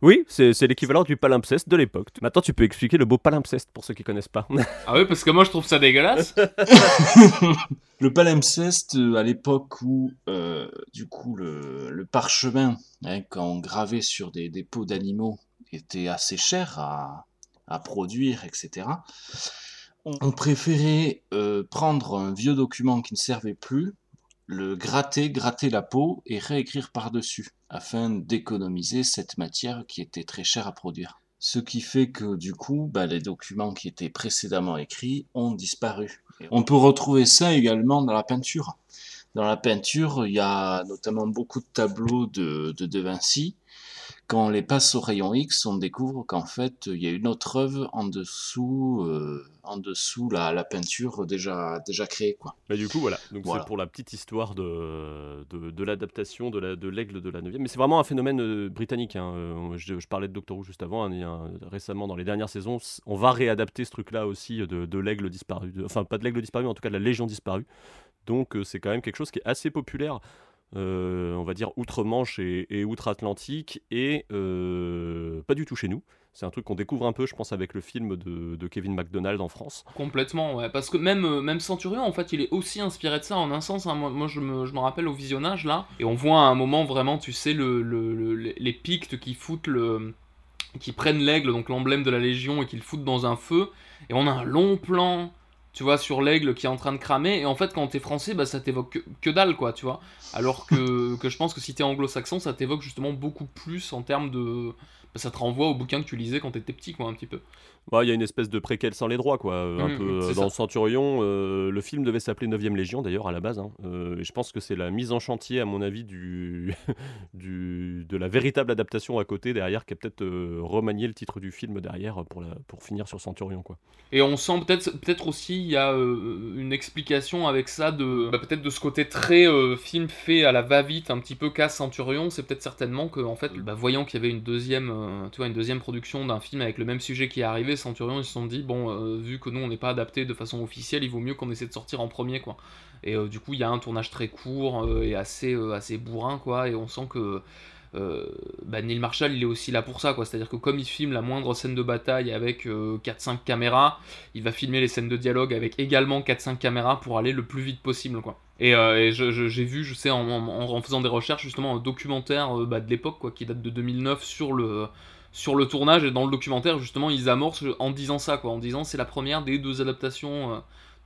Speaker 9: Oui, c'est c'est l'équivalent du palimpseste de l'époque. Maintenant, tu peux expliquer le beau palimpseste pour ceux qui connaissent pas.
Speaker 1: Ah oui, parce que moi je trouve ça dégueulasse.
Speaker 10: Le palimpseste, euh, à l'époque où, euh, du coup, le, le parchemin, hein, quand on gravait sur des, des peaux d'animaux, était assez cher à, à produire, etc. On, on préférait euh, prendre un vieux document qui ne servait plus, le gratter, gratter la peau et réécrire par-dessus, afin d'économiser cette matière qui était très chère à produire. Ce qui fait que du coup, bah, les documents qui étaient précédemment écrits ont disparu. On peut retrouver ça également dans la peinture. Dans la peinture, il y a notamment beaucoup de tableaux de, de De Vinci. Quand on les passe au rayon X, on découvre qu'en fait, il y a une autre œuvre en dessous, euh, en dessous la, la peinture déjà, déjà créée. Quoi.
Speaker 9: Bah, du coup, voilà. Donc,
Speaker 10: Voilà.
Speaker 9: c'est pour la petite histoire de, de, l'adaptation de, la, de l'aigle de la 9 Mais c'est vraiment un phénomène euh, britannique. hein. Euh, Je, je parlais de Doctor Who juste avant. hein, un- récemment, dans les dernières saisons, on va réadapter ce truc-là aussi de, de l'aigle disparu. De- enfin, pas de l'aigle disparu, mais en tout cas de la Légion disparue. Donc, c'est quand même quelque chose qui est assez populaire. Euh, on va dire outre-Manche et, outre-Atlantique, et euh, pas du tout chez nous. C'est un truc qu'on découvre un peu, je pense, avec le film de, Kevin MacDonald en France.
Speaker 1: Complètement, ouais. Parce que même, euh, même Centurion, en fait, il est aussi inspiré de ça en un sens. hein. Moi, je, me, je rappelle au visionnage, là, et on voit à un moment vraiment, tu sais, le, le- le- les- les Pictes qui foutent le. qui prennent l'aigle, donc l'emblème de la Légion, et qui le foutent dans un feu. Et on a un long plan, tu vois, sur l'aigle qui est en train de cramer. Et en fait, quand t'es français, bah, ça t'évoque que, que dalle, quoi, tu vois. Alors que, que je pense que si t'es anglo-saxon, ça t'évoque justement beaucoup plus en termes de. bah, ça te renvoie au bouquin que tu lisais quand t'étais petit, quoi, un petit peu.
Speaker 9: Ouais, Il y a une espèce de préquel sans les droits, quoi. euh, un
Speaker 1: Mhm,
Speaker 9: peu
Speaker 1: c'est
Speaker 9: euh, dans
Speaker 1: ça.
Speaker 9: Centurion. euh, le film devait s'appeler 9ème Légion, d'ailleurs, à la base. hein. Euh, et je pense que c'est la mise en chantier, à mon avis, du, du, de la véritable adaptation à côté, derrière, qui a peut-être euh, remanié le titre du film derrière pour, la, pour finir sur Centurion, quoi.
Speaker 1: Et on sent peut-être peut-être aussi il y a une explication avec ça de bah, peut-être de ce côté très film fait à la va-vite un petit peu casse Centurion, c'est peut-être certainement que en fait bah, voyant qu'il y avait une deuxième tu vois une deuxième production d'un film avec le même sujet qui est arrivé Centurion ils se sont dit bon euh, vu que nous on n'est pas adapté de façon officielle, il vaut mieux qu'on essaie de sortir en premier quoi. Et euh, du coup, il y a un tournage très court euh, et assez assez bourrin quoi et on sent que bah, Neil Marshall il est aussi là pour ça quoi c'est à dire que comme il filme la moindre scène de bataille avec euh, 4-5 caméras il va filmer les scènes de dialogue avec également 4-5 caméras pour aller le plus vite possible quoi et, j'ai vu je sais en, faisant des recherches justement un documentaire bah, de l'époque quoi qui date de 2009 sur le sur le tournage et dans le documentaire justement ils amorcent en disant ça quoi en disant c'est la première des deux adaptations euh,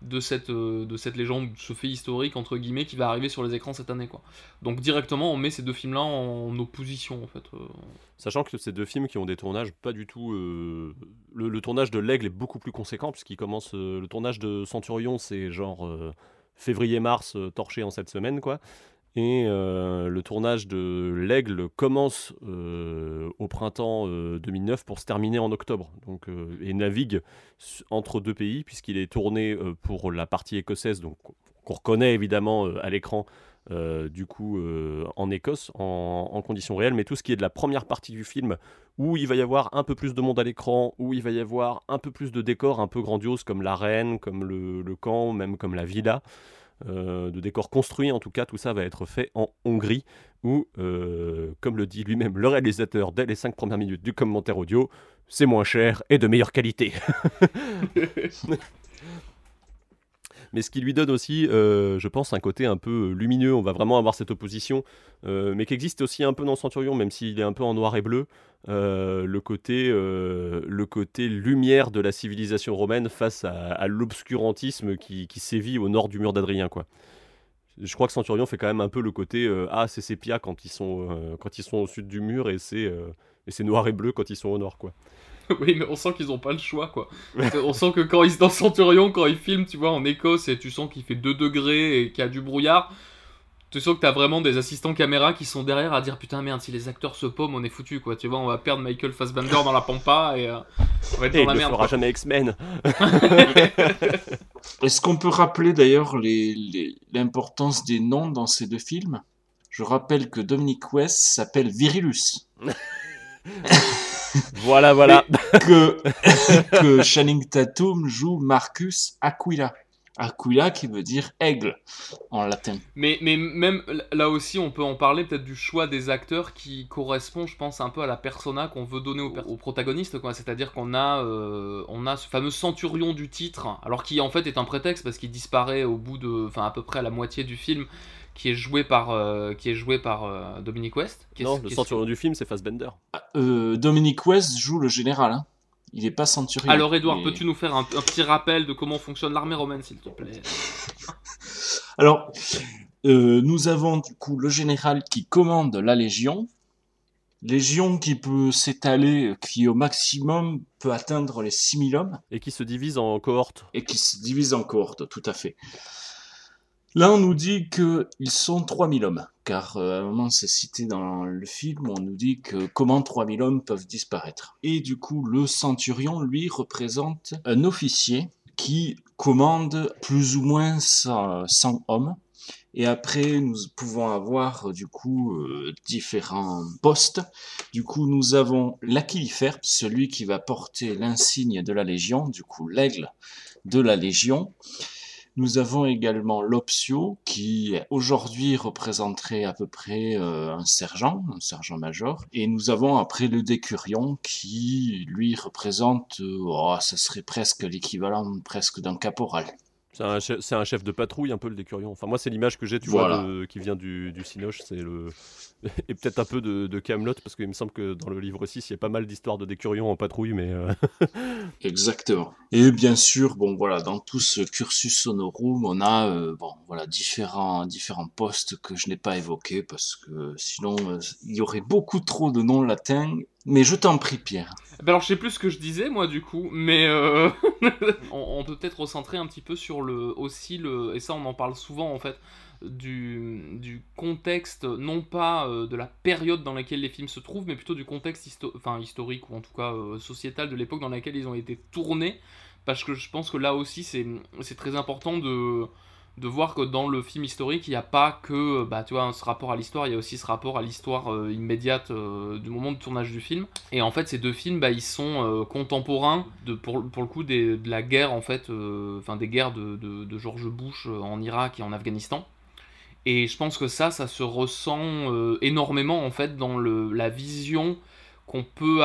Speaker 1: de cette, euh, de cette légende, ce fait historique entre guillemets qui va arriver sur les écrans cette année quoi. Donc directement on met ces deux films là en opposition en fait. euh.
Speaker 9: Sachant que c'est deux films qui ont des tournages pas du tout. Le, tournage de l'Aigle est beaucoup plus conséquent, puisqu'il commence. Le tournage de Centurion, c'est genre février-mars, torché en cette semaine, quoi. Et euh, le tournage de l'Aigle commence euh, au printemps euh, 2009 pour se terminer en octobre. Donc, euh, et navigue entre deux pays, puisqu'il est tourné euh, pour la partie écossaise, donc qu'on reconnaît évidemment euh, à l'écran, euh, du coup euh, en Écosse, en, conditions réelles, mais tout ce qui est de la première partie du film, où il va y avoir un peu plus de monde à l'écran, où il va y avoir un peu plus de décors un peu grandioses comme l'arène, comme le camp, même comme la villa, euh, de décors construits en tout cas, tout ça va être fait en Hongrie, où, euh, comme le dit lui-même le réalisateur dès les 5 premières minutes du commentaire audio, c'est moins cher et de meilleure qualité. mais ce qui lui donne aussi, euh, je pense, un côté un peu lumineux. On va vraiment avoir cette opposition, euh, mais qui existe aussi un peu dans Centurion, même s'il est un peu en noir et bleu. euh, le côté, le côté lumière de la civilisation romaine face à, l'obscurantisme qui, sévit au nord du mur d'Adrien. Je crois que Centurion fait quand même un peu le côté ah c'est sépia quand ils sont quand ils sont au sud du mur et c'est noir et bleu quand ils sont au nord.
Speaker 1: oui mais on sent qu'ils ont pas le choix quoi. on sent que quand ils dans Centurion quand ils filment tu vois en Écosse et tu sens qu'il fait 2 degrés et qu'il y a du brouillard. Tu sens que t'as vraiment des assistants caméra qui sont derrière à dire putain merde si les acteurs se paument on est foutu quoi tu vois on va perdre Michael Fassbender dans la pampa et euh, on va être
Speaker 9: Et
Speaker 1: dans
Speaker 9: il
Speaker 1: la
Speaker 9: ne
Speaker 1: merde.
Speaker 9: fera
Speaker 1: quoi.
Speaker 9: jamais X-Men.
Speaker 10: Est-ce qu'on peut rappeler d'ailleurs les- les- l'importance des noms dans ces deux films? Je rappelle que Dominic West s'appelle Virilus.
Speaker 9: Voilà, voilà.
Speaker 10: Et que, que Channing Tatum joue Marcus Aquila. Aquila qui veut dire aigle en latin.
Speaker 1: Mais, mais même là aussi, on peut en parler peut-être du choix des acteurs qui correspond, je pense, un peu à la persona qu'on veut donner au, per- au protagoniste. C'est-à-dire qu'on a, euh, on a ce fameux centurion du titre, alors qui en fait est un prétexte parce qu'il disparaît au bout de, enfin à peu près à la moitié du film, qui est joué par, euh, qui est joué par euh, Dominic West. qui est-
Speaker 9: Non,
Speaker 1: qui
Speaker 9: le
Speaker 1: est-
Speaker 9: centurion du film, c'est Fassbender.
Speaker 10: Euh, Dominic West joue le général. hein. Il n'est pas centurion.
Speaker 1: Alors Edouard,
Speaker 10: mais-
Speaker 1: peux-tu nous faire un, un petit rappel de comment fonctionne l'armée romaine, s'il te plaît?
Speaker 10: Alors, euh, nous avons du coup le général qui commande la légion. Légion qui peut s'étaler, qui au maximum peut atteindre les 6000 hommes.
Speaker 9: Et qui se divise en cohortes.
Speaker 10: Et qui se divise en cohortes, tout à fait. Là, on nous dit qu'ils sont 3000 hommes, car euh, à un moment, c'est cité dans le film, on nous dit que comment 3000 hommes peuvent disparaître. Et du coup, le centurion, lui, représente un officier qui commande plus ou moins 100 100 hommes. Et après, nous pouvons avoir euh, du coup euh, différents postes. Du coup, nous avons l'aquilifère, celui qui va porter l'insigne de la Légion, du coup l'aigle de la Légion. Nous avons également l'Optio, qui aujourd'hui représenterait à peu près euh, un sergent, un sergent-major. Et nous avons après le Décurion, qui lui représente, euh, oh, ça serait presque l'équivalent presque d'un caporal.
Speaker 9: C'est un, chef, c'est un chef de patrouille, un peu le décurion. Enfin, moi, c'est l'image que j'ai, tu
Speaker 10: Voilà.
Speaker 9: vois, de- qui vient du, du Cinoche. C'est le... Et peut-être un peu de, de Camelot, parce qu'il me semble que dans le livre 6, il y a pas mal d'histoires de décurions en patrouille, mais. euh,
Speaker 10: Exactement. Et bien sûr, bon voilà, dans tout ce cursus honorum, on a euh, bon voilà différents différents postes que je n'ai pas évoqués parce que sinon euh, il y aurait beaucoup trop de noms latins. Mais je t'en prie, Pierre.
Speaker 1: Ben alors je sais plus ce que je disais moi du coup, mais euh, on, on peut peut-être recentrer un petit peu sur le aussi le et ça on en parle souvent en fait du, contexte non pas euh, de la période dans laquelle les films se trouvent, mais plutôt du contexte historique ou en tout cas euh, sociétal de l'époque dans laquelle ils ont été tournés, parce que je pense que là aussi c'est très important de de voir que dans le film historique, il n'y a pas que bah, tu vois, ce rapport à l'histoire, il y a aussi ce rapport à l'histoire euh, immédiate euh, du moment de tournage du film. Et en fait, ces deux films, bah, ils sont euh, contemporains de, pour, pour le coup des- de la guerre, en fait, euh, enfin des guerres de, de, George Bush euh, en Irak et en Afghanistan. Et je pense que ça, ça se ressent euh, énormément en fait dans le, la vision qu'on peut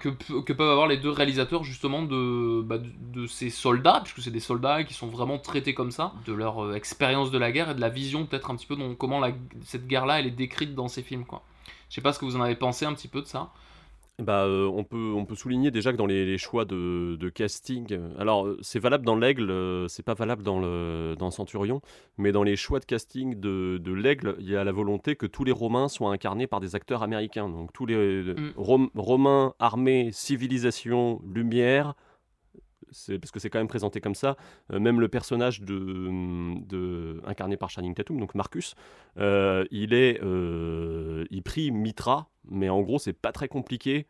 Speaker 1: que, pe- que peuvent avoir les deux réalisateurs justement de, bah, de, ces soldats, puisque c'est des soldats qui sont vraiment traités comme ça, de leur euh, expérience de la guerre et de la vision peut-être un petit peu comment cette guerre-là elle est décrite dans ces films quoi. Je sais pas ce que vous en avez pensé un petit peu de ça.
Speaker 9: Bah, euh, on, peut, on peut souligner déjà que dans les, les choix de, de casting, euh, alors euh, c'est valable dans l'aigle, euh, c'est pas valable dans le, dans Centurion, mais dans les choix de casting de, de l'aigle, il y a la volonté que tous les Romains soient incarnés par des acteurs américains. Donc tous les
Speaker 1: Mm.
Speaker 9: Rom- Romains, armée, civilisation, lumière, c'est parce que c'est quand même présenté comme ça. Euh, même le personnage de, de- incarné par Channing Tatum, donc Marcus, euh, il est, euh, il prie Mitra, mais en gros c'est pas très compliqué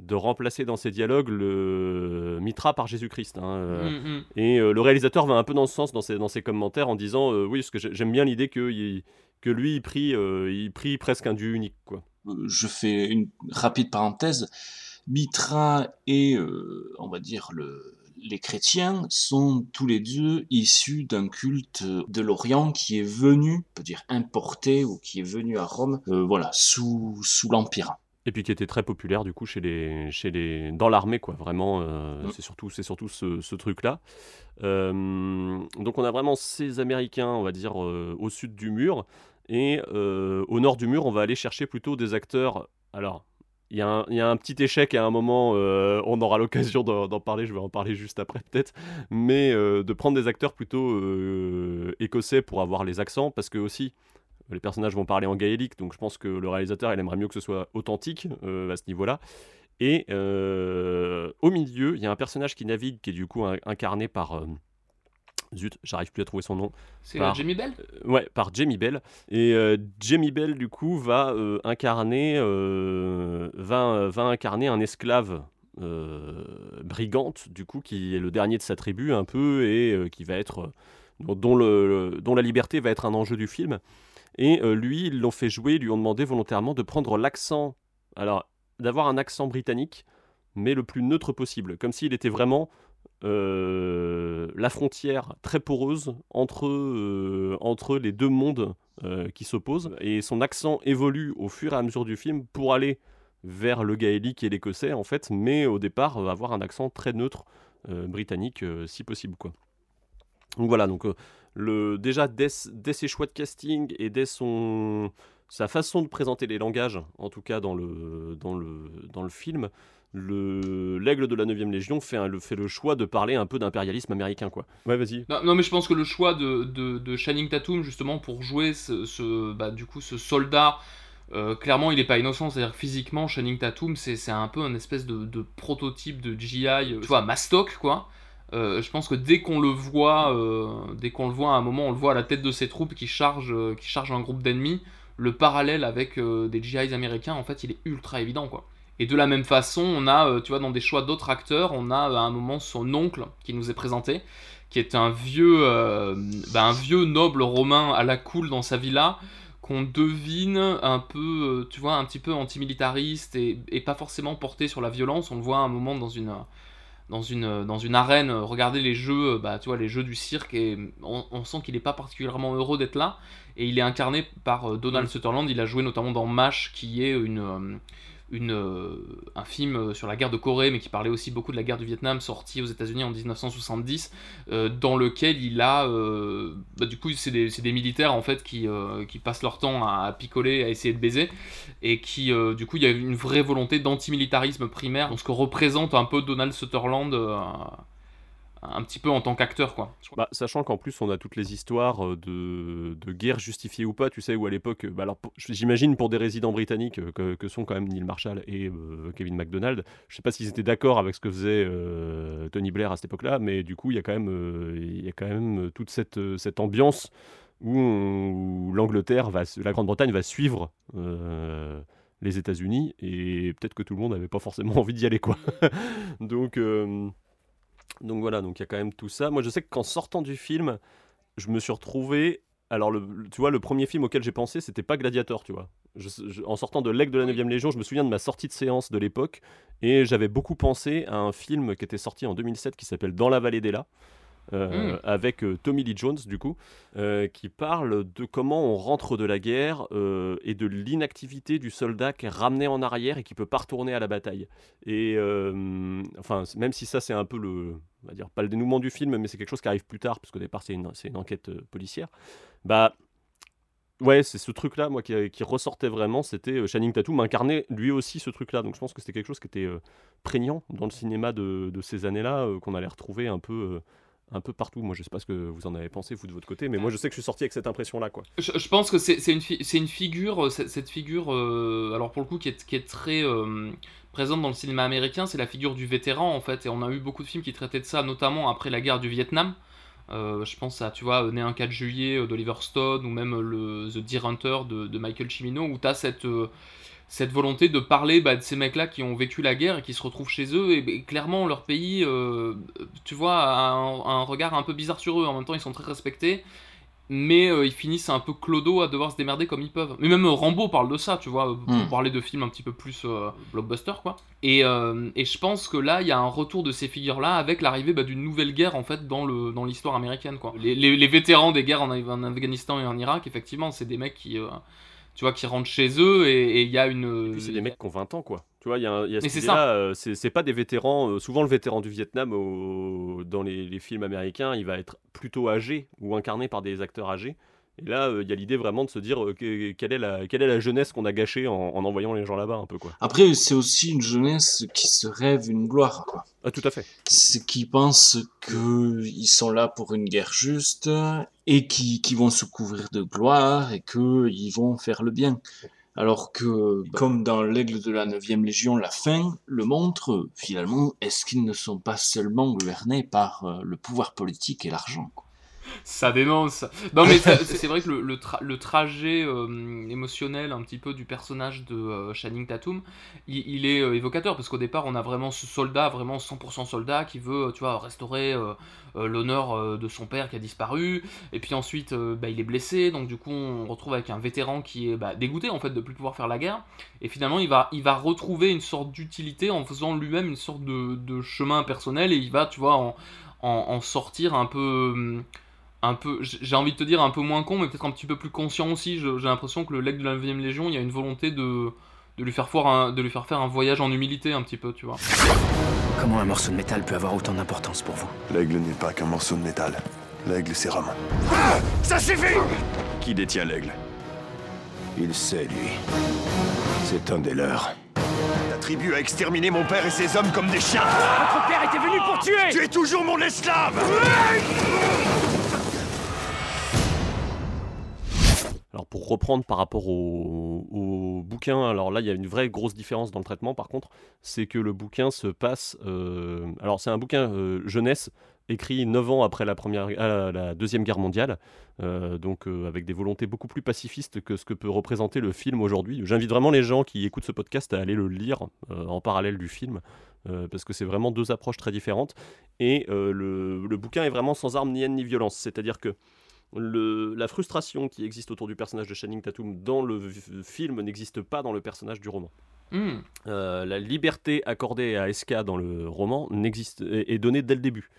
Speaker 9: de remplacer dans ses dialogues le Mitra par Jésus-Christ. hein, euh,
Speaker 1: Mm, mm.
Speaker 9: Et euh, le réalisateur va un peu dans ce sens dans ses, dans ses commentaires en disant euh, oui, parce que j'ai- j'aime bien l'idée que, il- que lui il prie, euh, il prie presque un dieu unique quoi.
Speaker 10: Je fais une rapide parenthèse. Mitra et, euh, on va dire, le, les chrétiens sont tous les deux issus d'un culte de l'Orient qui est venu, on peut dire importé, ou qui est venu à Rome, euh, voilà, sous, sous l'Empire.
Speaker 9: Et puis qui était très populaire du coup chez les, chez les, dans l'armée quoi. Vraiment, euh,
Speaker 10: Mm.
Speaker 9: c'est surtout, c'est surtout ce, ce truc-là. Euh, donc on a vraiment ces Américains, on va dire, au sud du mur, et au nord du mur, on va aller chercher plutôt des acteurs. Alors, il y, a un- y a un petit échec à un moment, euh, on aura l'occasion d'en parler, je vais en parler juste après peut-être, mais euh, de prendre des acteurs plutôt euh, écossais pour avoir les accents, parce que aussi, les personnages vont parler en gaélique, donc je pense que le réalisateur, il aimerait mieux que ce soit authentique à ce niveau-là. Et au milieu, il y a un personnage qui navigue, qui est du coup incarné par... zut, j'arrive plus à trouver son nom.
Speaker 1: C'est,
Speaker 9: Par-
Speaker 1: euh, Jamie Bell
Speaker 9: euh, Ouais, par Jamie Bell. Et euh, Jamie Bell, du coup, va incarner, va, va incarner un esclave euh, brigante, du coup, qui est le dernier de sa tribu un peu et euh, qui va être, euh, dont, le, le- dont la liberté va être un enjeu du film. Et lui, ils l'ont fait jouer, ils lui ont demandé volontairement de prendre l'accent, alors d'avoir un accent britannique, mais le plus neutre possible, comme s'il était vraiment euh, la frontière très poreuse entre, euh, entre les deux mondes euh, qui s'opposent. Et son accent évolue au fur et à mesure du film pour aller vers le gaélique et l'écossais, en fait, mais au départ, avoir un accent très neutre britannique, si possible, quoi. Donc voilà, donc le, déjà dès, dès ses choix de casting et dès son, sa façon de présenter les langages, en tout cas dans le, dans le, dans le film, l'aigle de la 9ème Légion fait, un- le, fait le choix de parler un peu d'impérialisme américain, quoi. Ouais, vas-y.
Speaker 1: Non, non, mais je pense que le choix de, de, de Channing Tatum, justement, pour jouer ce, ce- bah, du coup, ce soldat, euh, clairement, il est pas innocent. C'est-à-dire que physiquement, Channing Tatum, c'est c'est un peu un espèce de, de prototype de GI, euh, tu vois, mastoc, quoi. Euh, je pense que dès qu'on le voit, euh, dès qu'on le voit à un moment, on le voit à la tête de ses troupes qui chargent, euh, qui chargent un groupe d'ennemis. Le parallèle avec euh, des GIs américains, en fait, il est ultra évident, quoi. Et de la même façon, on a, euh, tu vois, dans des choix d'autres acteurs, on a euh, à un moment son oncle qui nous est présenté, qui est un vieux, euh, bah, un vieux noble romain à la cool dans sa villa, qu'on devine un peu, tu vois, un petit peu antimilitariste et, et pas forcément porté sur la violence. On le voit à un moment dans une, dans une, dans une arène, regarder les jeux, bah, tu vois, les jeux du cirque, et on, on sent qu'il n'est pas particulièrement heureux d'être là. Et il est incarné par Donald
Speaker 9: Mm.
Speaker 1: Sutherland. Il a joué notamment dans MASH, qui est une, une, euh, un film euh, sur la guerre de Corée, mais qui parlait aussi beaucoup de la guerre du Vietnam, sorti aux États-Unis en 1970, euh, dans lequel il a. euh, bah, du coup, c'est des, des militaires en fait qui, qui passent leur temps à, à picoler, à essayer de baiser, et qui, du coup, il y a une vraie volonté d'antimilitarisme primaire, donc ce que représente un peu Donald Sutherland. Un petit peu en tant qu'acteur quoi.
Speaker 9: Bah, sachant qu'en plus on a toutes les histoires euh, de, de guerre justifiée ou pas, tu sais, où à l'époque, euh, bah alors j'imagine pour des résidents britanniques euh, que, sont quand même Neil Marshall et Kevin MacDonald, je sais pas s'ils étaient d'accord avec ce que faisait Tony Blair à cette époque-là, mais du coup il y a quand même, quand même toute cette, cette ambiance où, où l'Angleterre la Grande-Bretagne va suivre. les États-Unis et peut-être que tout le monde n'avait pas forcément envie d'y aller quoi. donc donc voilà, donc il y a quand même tout ça. Moi, je sais que qu'en sortant du film, je me suis retrouvé. Alors, tu vois, le premier film auquel j'ai pensé, c'était pas Gladiator, tu vois. En sortant de l'aigle de la 9ème Légion, je me souviens de ma sortie de séance de l'époque, et j'avais beaucoup pensé à un film qui était sorti en 2007 qui s'appelle Dans la vallée des Lats. Euh,
Speaker 1: Mm.
Speaker 9: avec euh, Tommy Lee Jones du coup, euh, qui parle de comment on rentre de la guerre euh, et de l'inactivité du soldat qui est ramené en arrière et qui peut pas retourner à la bataille. Et enfin, même si ça c'est un peu le, on va dire pas le dénouement du film, mais c'est quelque chose qui arrive plus tard parce qu'au départ c'est une, une enquête policière. Bah Ouais, c'est ce truc-là, moi, qui, qui ressortait vraiment, c'était Channing Tatum incarnait lui aussi ce truc-là. Donc je pense que c'était quelque chose qui était prégnant dans le cinéma de, de ces années-là, qu'on allait retrouver un peu, un peu partout. Moi, je sais pas ce que vous en avez pensé, vous, de votre côté, mais moi, je sais que je suis sorti avec cette impression-là, quoi.
Speaker 1: Je, pense que c'est une, une figure, euh, cette, figure, euh, alors pour le coup, qui est, qui est très euh, présente dans le cinéma américain, c'est la figure du vétéran en fait. Et on a eu beaucoup de films qui traitaient de ça, notamment après la guerre du Vietnam. Je pense à, tu vois, Né un 4 juillet d'Oliver Stone ou même le The Deer Hunter de, Michael Cimino, où tu as cette, cette volonté de parler bah, de ces mecs-là qui ont vécu la guerre et qui se retrouvent chez eux. Et, et clairement, leur pays, euh, tu vois, a un, a un regard un peu bizarre sur eux. En même temps, ils sont très respectés mais euh, ils finissent un peu clodo à devoir se démerder comme ils peuvent. Mais même euh, Rambo parle de ça, tu vois, euh, pour
Speaker 10: Mm.
Speaker 1: parler de films un petit peu plus euh, blockbuster, quoi. Et, euh, et je pense que là, il y a un retour de ces figures-là avec l'arrivée bah, d'une nouvelle guerre, en fait, dans le dans l'histoire américaine, quoi. Les, les- les vétérans des guerres en, en Afghanistan et en Irak, effectivement, c'est des mecs qui, euh, tu vois, qui rentrent chez eux et il y a une...
Speaker 9: C'est des mecs qui ont 20 ans, quoi. Tu vois, il y a, y a
Speaker 1: c'est
Speaker 9: idée-là, euh, c'est c'est pas des vétérans. euh, souvent, le vétéran du Vietnam, au- dans les, les films américains, il va être plutôt âgé ou incarné par des acteurs âgés. Et là, euh, il y a l'idée vraiment de se dire euh, que- quelle, est la, quelle est la jeunesse qu'on a gâchée en, en envoyant les gens là-bas, un peu, quoi.
Speaker 10: Après, c'est aussi une jeunesse qui se rêve une gloire, quoi.
Speaker 9: Ah, tout à fait.
Speaker 10: C'est qui pensent qu'ils sont là pour une guerre juste et qui, qui vont se couvrir de gloire et qu'ils vont faire le bien. Alors que, comme dans l'aigle de la 9e Légion, la fin le montre, finalement, est-ce qu'ils ne sont pas seulement gouvernés par euh, le pouvoir politique et l'argent quoi?
Speaker 1: Ça dénonce. Non mais c'est vrai que le, le, trajet euh, émotionnel un petit peu du personnage de euh, Channing Tatum, il, est euh, évocateur parce qu'au départ on a vraiment ce soldat, vraiment 100% soldat qui veut, tu vois, restaurer l'honneur de son père qui a disparu. Et puis ensuite bah, il est blessé, donc du coup on retrouve avec un vétéran qui est bah, dégoûté en fait de plus pouvoir faire la guerre. Et finalement il va, il va retrouver une sorte d'utilité en faisant lui-même une sorte de, de, chemin personnel et il va, tu vois, en, en sortir un peu un peu, j'ai envie de te dire un peu moins con, mais peut-être un petit peu plus conscient aussi. J'ai l'impression que le leg de la 9ème Légion, il y a une volonté de, de, lui faire un, de lui faire faire un voyage en humilité un petit peu, tu vois.
Speaker 14: Comment un morceau de métal peut avoir autant d'importance pour vous?
Speaker 11: L'aigle n'est pas qu'un morceau de métal. L'aigle, c'est Rome.
Speaker 2: Ah Ça suffit
Speaker 11: Qui détient l'aigle?
Speaker 16: Il sait, lui. C'est un des leurs.
Speaker 2: Ta tribu a exterminé mon père et ses hommes comme des chiens
Speaker 14: Votre père était venu pour tuer
Speaker 2: Tu es toujours mon esclave
Speaker 9: Alors pour reprendre par rapport au, bouquin, alors là il y a une vraie grosse différence dans le traitement par contre, c'est que le bouquin se passe... Euh, alors c'est un bouquin euh, jeunesse écrit 9 ans après la, première, la Deuxième Guerre mondiale, euh, donc avec des volontés beaucoup plus pacifistes que ce que peut représenter le film aujourd'hui. J'invite vraiment les gens qui écoutent ce podcast à aller le lire en parallèle du film, parce que c'est vraiment deux approches très différentes. Et le, bouquin est vraiment sans armes ni haine ni violence, c'est-à-dire que la frustration qui existe autour du personnage de Channing Tatum dans le film n'existe pas dans le personnage du roman. Hmm. Euh, la liberté accordée à SK dans le roman n'existe, est, donnée dès le début.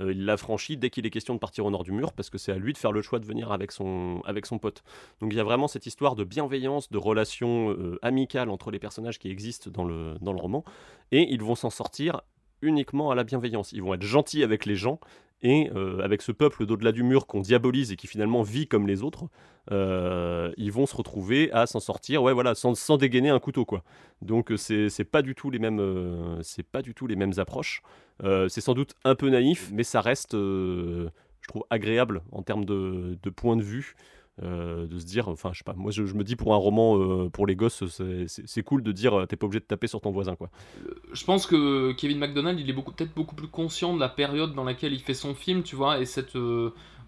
Speaker 9: Euh, il l'a franchi dès qu'il est question de partir au nord du mur parce que c'est à lui de faire le choix de venir avec son, avec son pote. Donc il y a vraiment cette histoire de bienveillance, de relation euh, amicale entre les personnages qui existent dans le, dans le roman et ils vont s'en sortir uniquement à la bienveillance. Ils vont être gentils avec les gens et euh, avec ce peuple d'au-delà du mur qu'on diabolise et qui finalement vit comme les autres, euh, ils vont se retrouver à s'en sortir, ouais voilà, sans, dégainer un couteau quoi. Donc euh, c'est pas du tout les mêmes, c'est pas du tout les mêmes approches. c'est sans doute un peu naïf, mais ça reste, je trouve agréable en termes de, de point de vue. Euh, de se dire, enfin, je sais pas, moi je, me dis pour un roman euh, pour les gosses, c'est cool de dire, euh, t'es pas obligé de taper sur ton voisin, quoi.
Speaker 1: Je pense que Kevin McDonald, il est peut-être beaucoup plus conscient de la période dans laquelle il fait son film, tu vois, et cette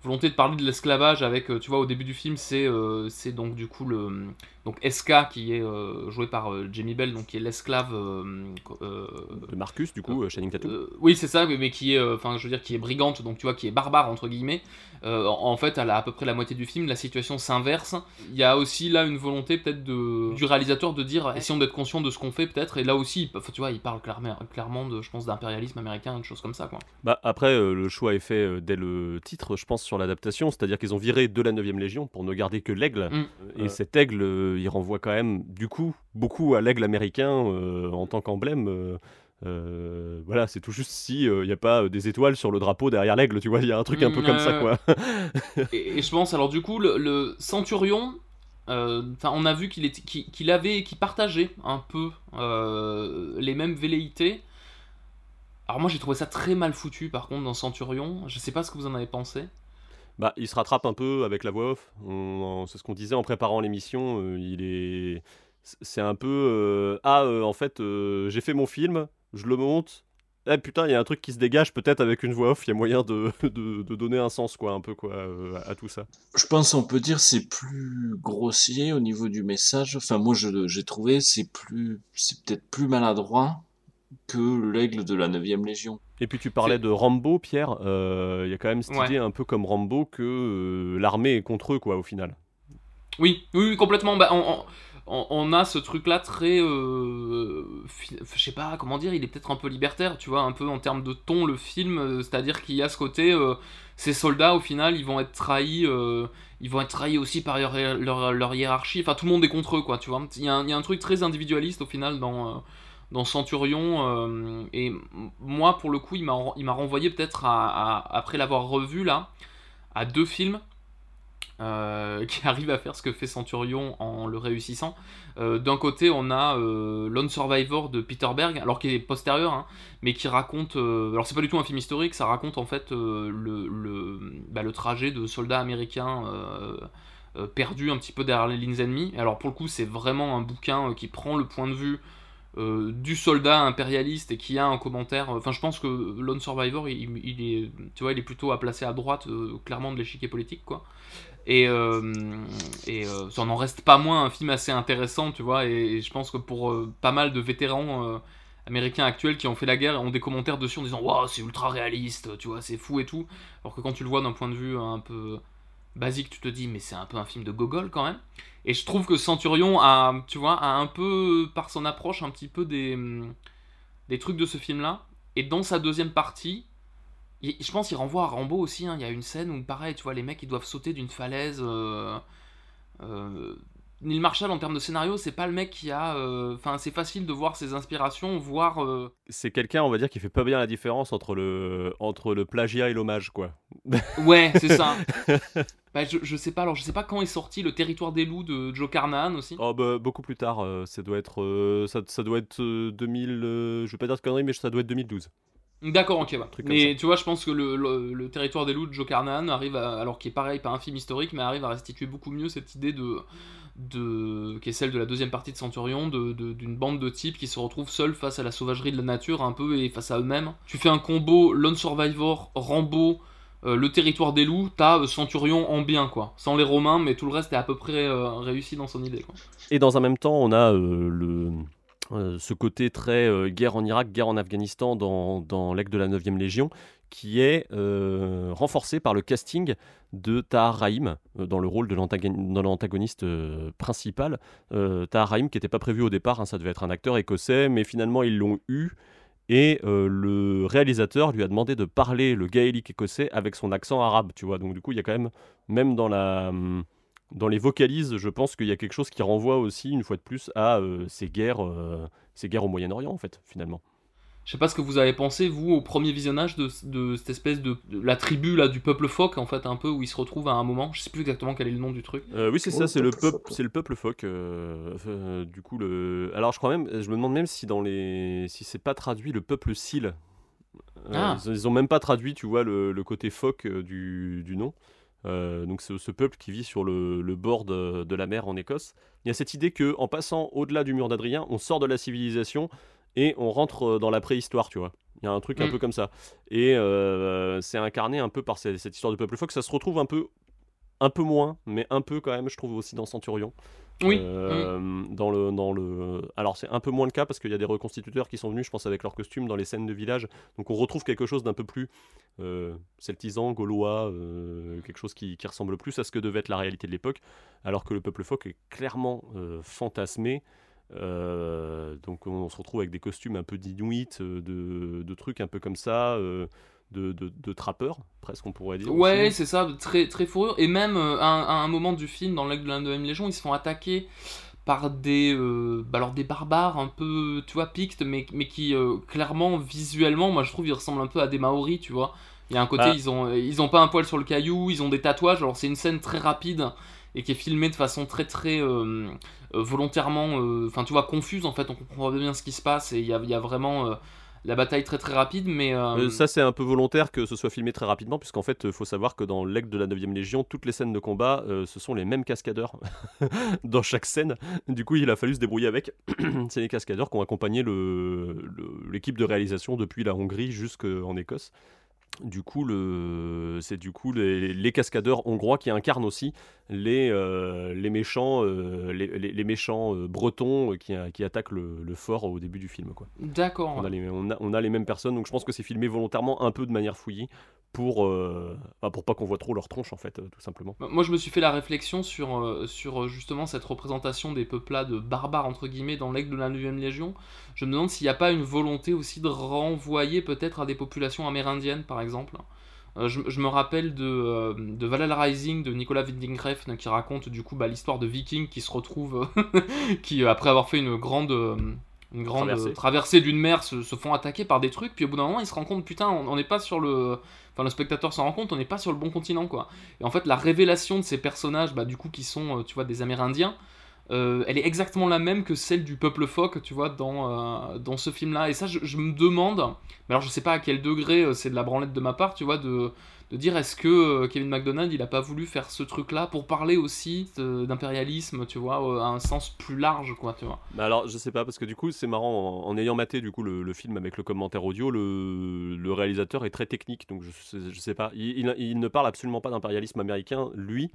Speaker 1: volonté de parler de l'esclavage avec, tu vois, au début du film, c'est c'est donc du coup le donc SK qui est joué par Jamie Bell, donc qui est l'esclave
Speaker 9: de Marcus, du coup, Shining Tattoo.
Speaker 1: oui, c'est ça, mais qui est, enfin, je veux dire, qui est brigante, donc tu vois, qui est barbare entre guillemets. Euh, en fait, à, à peu près la moitié du film, la situation s'inverse. Il y a aussi là une volonté peut-être du réalisateur de dire essayons d'être conscient de ce qu'on fait peut-être. Et là aussi, tu vois, il parle clairement, clairement de, je pense, d'impérialisme américain, une chose comme ça, quoi.
Speaker 9: Bah après, euh, le choix est fait euh, dès le titre, je pense, sur l'adaptation, c'est-à-dire qu'ils ont viré de la 9ème Légion pour ne garder que l'aigle. Mm. Et cet aigle, il renvoie quand même, du coup, beaucoup à l'aigle américain en tant qu'emblème. Euh, voilà, c'est tout juste si il euh, n'y a pas euh, des étoiles sur le drapeau derrière l'aigle, tu vois, il y a un truc un peu comme ça, quoi.
Speaker 1: et, je pense, alors du coup, le, Centurion, enfin, on a vu qu'il qu'il avait, qu'il partageait un peu les mêmes velléités. Alors moi, j'ai trouvé ça très mal foutu, par contre, dans Centurion. Je sais pas ce que vous en avez pensé.
Speaker 9: Bah, il se rattrape un peu avec la voix off. C'est ce qu'on disait en préparant l'émission. il est c'est un peu ah en fait j'ai fait mon film je le monte. Eh putain, il y a un truc qui se dégage peut-être avec une voix off, il y a moyen de, de, donner un sens quoi, un peu quoi, euh, à, tout ça.
Speaker 10: Je pense on peut dire c'est plus grossier au niveau du message. Enfin moi j'ai trouvé c'est plus c'est peut-être plus maladroit que l'aigle de la 9ème Légion.
Speaker 9: Et puis tu parlais de Rambo, Pierre. Euh, il y a quand même cette idée un peu comme Rambo que euh, l'armée est contre eux quoi au final.
Speaker 1: Oui, oui, complètement. Bah, on, a ce truc-là très, euh, je sais pas comment dire, il est peut-être un peu libertaire, tu vois, un peu en termes de ton le film, c'est-à-dire qu'il y a ce côté, euh, ces soldats au final, ils vont être trahis, ils vont être trahis aussi par leur, hiérarchie, enfin tout le monde est contre eux, quoi, tu vois. Il y, a un, truc très individualiste au final dans dans Centurion et moi pour le coup il m'a renvoyé peut-être après l'avoir revu là à deux films euh, qui arrive à faire ce que fait Centurion en le réussissant. Euh, d'un côté, on a euh, Lone Survivor de Peter Berg, alors qu'il est postérieur, hein, mais qui raconte. alors, c'est pas du tout un film historique, ça raconte en fait le, le, bah, le, trajet de soldats américains. perdus un petit peu derrière les lignes ennemies. Alors pour le coup c'est vraiment un bouquin qui prend le point de vue euh, du soldat impérialiste et qui a un commentaire. Enfin, je pense que Lone Survivor, il, est, tu vois, il est plutôt à placer à droite, euh, clairement, de l'échiquier politique, quoi. Et, euh, ça n'en reste pas moins un film assez intéressant, tu vois. Et, et je pense que pour pas mal de vétérans américains actuels qui ont fait la guerre ont des commentaires dessus en disant Waouh, c'est ultra réaliste, tu vois, c'est fou et tout. Alors que quand tu le vois d'un point de vue un peu basique, tu te dis Mais c'est un peu un film de Gogol quand même. Et je trouve que Centurion a, tu vois, a un peu, par son approche, un petit peu des, des trucs de ce film-là. Et dans sa deuxième partie, je pense qu'il renvoie à Rambo aussi. hein. Il y a une scène où, pareil, tu vois, les mecs, ils doivent sauter d'une falaise. euh, euh, Neil Marshall, en termes de scénario, c'est pas le mec qui a. euh, Enfin, c'est facile de voir ses inspirations, voir. euh,
Speaker 9: C'est quelqu'un, on va dire, qui fait pas bien la différence entre le, entre le plagiat et l'hommage, quoi.
Speaker 1: Ouais, c'est ça. Bah, je, je sais pas, alors je sais pas quand est sorti Le Territoire des loups de Joe Carnahan aussi.
Speaker 9: Oh, bah, beaucoup plus tard, euh, ça doit être, ça, ça doit être euh, 2000, euh, je vais pas dire de conneries, mais ça doit être 2012.
Speaker 1: D'accord, ok, ouais.
Speaker 9: Comme
Speaker 1: Mais tu vois, je pense que le, le- le territoire des loups de Joe Carnahan arrive à, alors qui est pareil, pas un film historique, mais arrive à restituer beaucoup mieux cette idée de, de qui est celle de la deuxième partie de Centurion, de- de- d'une bande de types qui se retrouvent seuls face à la sauvagerie de la nature un peu et face à eux-mêmes. Tu fais un combo Lone Survivor, Rambo, euh, le territoire des loups, t'as euh, Centurion en bien quoi, sans les Romains, mais tout le reste est à peu près euh, réussi dans son idée quoi.
Speaker 9: Et dans un même temps, on a le, euh, ce côté très euh, guerre en Irak, guerre en Afghanistan dans, dans de la 9e Légion, qui est euh, renforcé par le casting de Tahar Rahim dans le rôle de l'antagoniste principal. Tahar Rahim qui n'était pas prévu au départ, hein, ça devait être un acteur écossais, mais finalement ils l'ont eu. Et le réalisateur lui a demandé de parler le gaélique écossais avec son accent arabe, tu vois. Donc du coup, il y a quand même, même dans la, hum, dans les vocalises, je pense qu'il y a quelque chose qui renvoie aussi, une fois de plus, à euh, ces guerres, euh, ces guerres au Moyen-Orient, en fait, finalement.
Speaker 1: Je sais pas ce que vous avez pensé, vous, au premier visionnage de, de cette espèce de, de la tribu là du peuple phoque, en fait, un peu, où ils se retrouvent à un moment. Je sais plus exactement quel est le nom du truc.
Speaker 9: Euh, oui, c'est
Speaker 1: Oh,
Speaker 9: ça, c'est le
Speaker 1: peuple
Speaker 9: peuple, c'est le peuple phoque. euh, euh, du coup, le. Alors, je crois même, je me demande même si dans les, si c'est pas traduit le peuple Sil.
Speaker 1: Ah.
Speaker 9: ils, ils ont même pas traduit, tu vois, le, le côté phoque du, du nom. Euh, donc, c'est ce peuple qui vit sur le, le bord de, de la mer en Écosse. Il y a cette idée que, en passant au-delà du mur d'Adrien, on sort de la civilisation et on rentre euh, dans la préhistoire, tu vois. Il y a un truc un
Speaker 1: Mm.
Speaker 9: peu comme ça. Et euh, c'est incarné un peu par cette, cette histoire de peuple phoque. Ça se retrouve un peu un peu moins, mais un peu quand même, je trouve aussi dans Centurion.
Speaker 1: Oui,
Speaker 9: Euh, Dans le, dans le... Alors c'est un peu moins le cas parce qu'il y a des reconstituteurs qui sont venus, je pense, avec leurs costumes dans les scènes de village. Donc on retrouve quelque chose d'un peu plus euh, celtisant, gaulois, euh, quelque chose qui, qui ressemble plus à ce que devait être la réalité de l'époque, alors que le peuple phoque est clairement fantasmé. Donc on se retrouve avec des costumes un peu d'inuit, de, de trucs un peu comme ça, de, de, de trappeurs, presque on pourrait dire.
Speaker 1: Ouais, c'est ça, très, très fourrure. Et même euh, à, un, à un moment du film, dans l'aigle de la 9 Légion, ils se font attaquer par des, euh, bah alors des barbares un peu, tu vois, pictes, mais, mais qui, euh, clairement, visuellement, moi je trouve, ils ressemblent un peu à des Maoris, tu vois. Il y a un côté,
Speaker 9: Ah.
Speaker 1: ils, ont, ils ont pas un poil sur le caillou, ils ont des tatouages, alors c'est une scène très rapide et qui est filmée de façon très très euh, euh, volontairement, euh, enfin tu vois, confuse en fait, on comprend pas bien ce qui se passe et il y a, y a vraiment euh, la bataille très très rapide, mais... euh,
Speaker 9: Euh, ça, c'est un peu volontaire que ce soit filmé très rapidement, puisqu'en fait, il faut savoir que dans l'aigle de la 9ème Légion, toutes les scènes de combat, euh, ce sont les mêmes cascadeurs dans chaque scène. Du coup, il a fallu se débrouiller avec. c'est les cascadeurs qui ont accompagné l'équipe de réalisation depuis la Hongrie jusqu'en Écosse. Du coup, le... c'est du coup les, les cascadeurs hongrois qui incarnent aussi les, euh, les méchants, euh, les, les- les méchants euh, bretons qui, qui attaquent le, le fort au début du film. Quoi.
Speaker 1: D'accord.
Speaker 9: On a, les, on, a, on a les mêmes personnes, donc je pense que c'est filmé volontairement un peu de manière fouillie pour, euh, pas qu'on voit trop leur tronche en fait, euh, tout simplement.
Speaker 1: Bah, Moi, je me suis fait la réflexion sur, euh, sur euh, justement cette représentation des peuplades barbares, entre guillemets, dans l'aigle de la 9ème Légion. Je me demande s'il n'y a pas une volonté aussi de renvoyer peut-être à des populations amérindiennes, par exemple. Je, me rappelle de, de Valhalla Rising de Nicolas Winding Refn qui raconte du coup bah, l'histoire de vikings qui se retrouvent, qui après avoir fait une grande, une grande
Speaker 9: Traversée.
Speaker 1: euh, traversée d'une mer se, se font attaquer par des trucs, puis au bout d'un moment ils se rendent compte, putain, on n'est pas sur le. Enfin, le spectateur s'en rend compte, on n'est pas sur le bon continent quoi. Et en fait, la révélation de ces personnages, bah, du coup, qui sont, euh, tu vois, des Amérindiens, euh, elle est exactement la même que celle du peuple phoque, tu vois, dans, euh, dans ce film-là. Et ça, je, je me demande, mais alors je sais pas à quel degré euh, c'est de la branlette de ma part, tu vois, de, de dire est-ce que Kevin McDonald il a pas voulu faire ce truc là pour parler aussi d'impérialisme tu vois à un sens plus large quoi tu vois
Speaker 9: bah alors je sais pas parce que du coup c'est marrant en, ayant maté du coup le, film avec le commentaire audio le, réalisateur est très technique donc je, je sais pas il, ne parle absolument pas d'impérialisme américain lui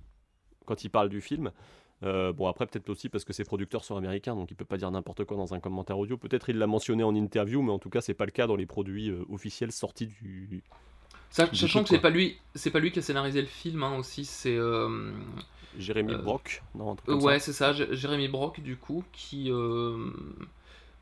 Speaker 9: quand il parle du film euh, bon, après, peut-être aussi parce que ses producteurs sont américains, donc il peut pas dire n'importe quoi dans un commentaire audio. Peut-être il l'a mentionné en interview, mais en tout cas, c'est pas le cas dans les produits euh, officiels sortis du.
Speaker 1: Sachant que c'est pas lui, c'est pas lui qui a scénarisé le film hein, aussi, c'est. Euh,
Speaker 9: Jérémy Brock,
Speaker 1: non, Ouais, c'est ça, Jérémy Brock, du coup, qui.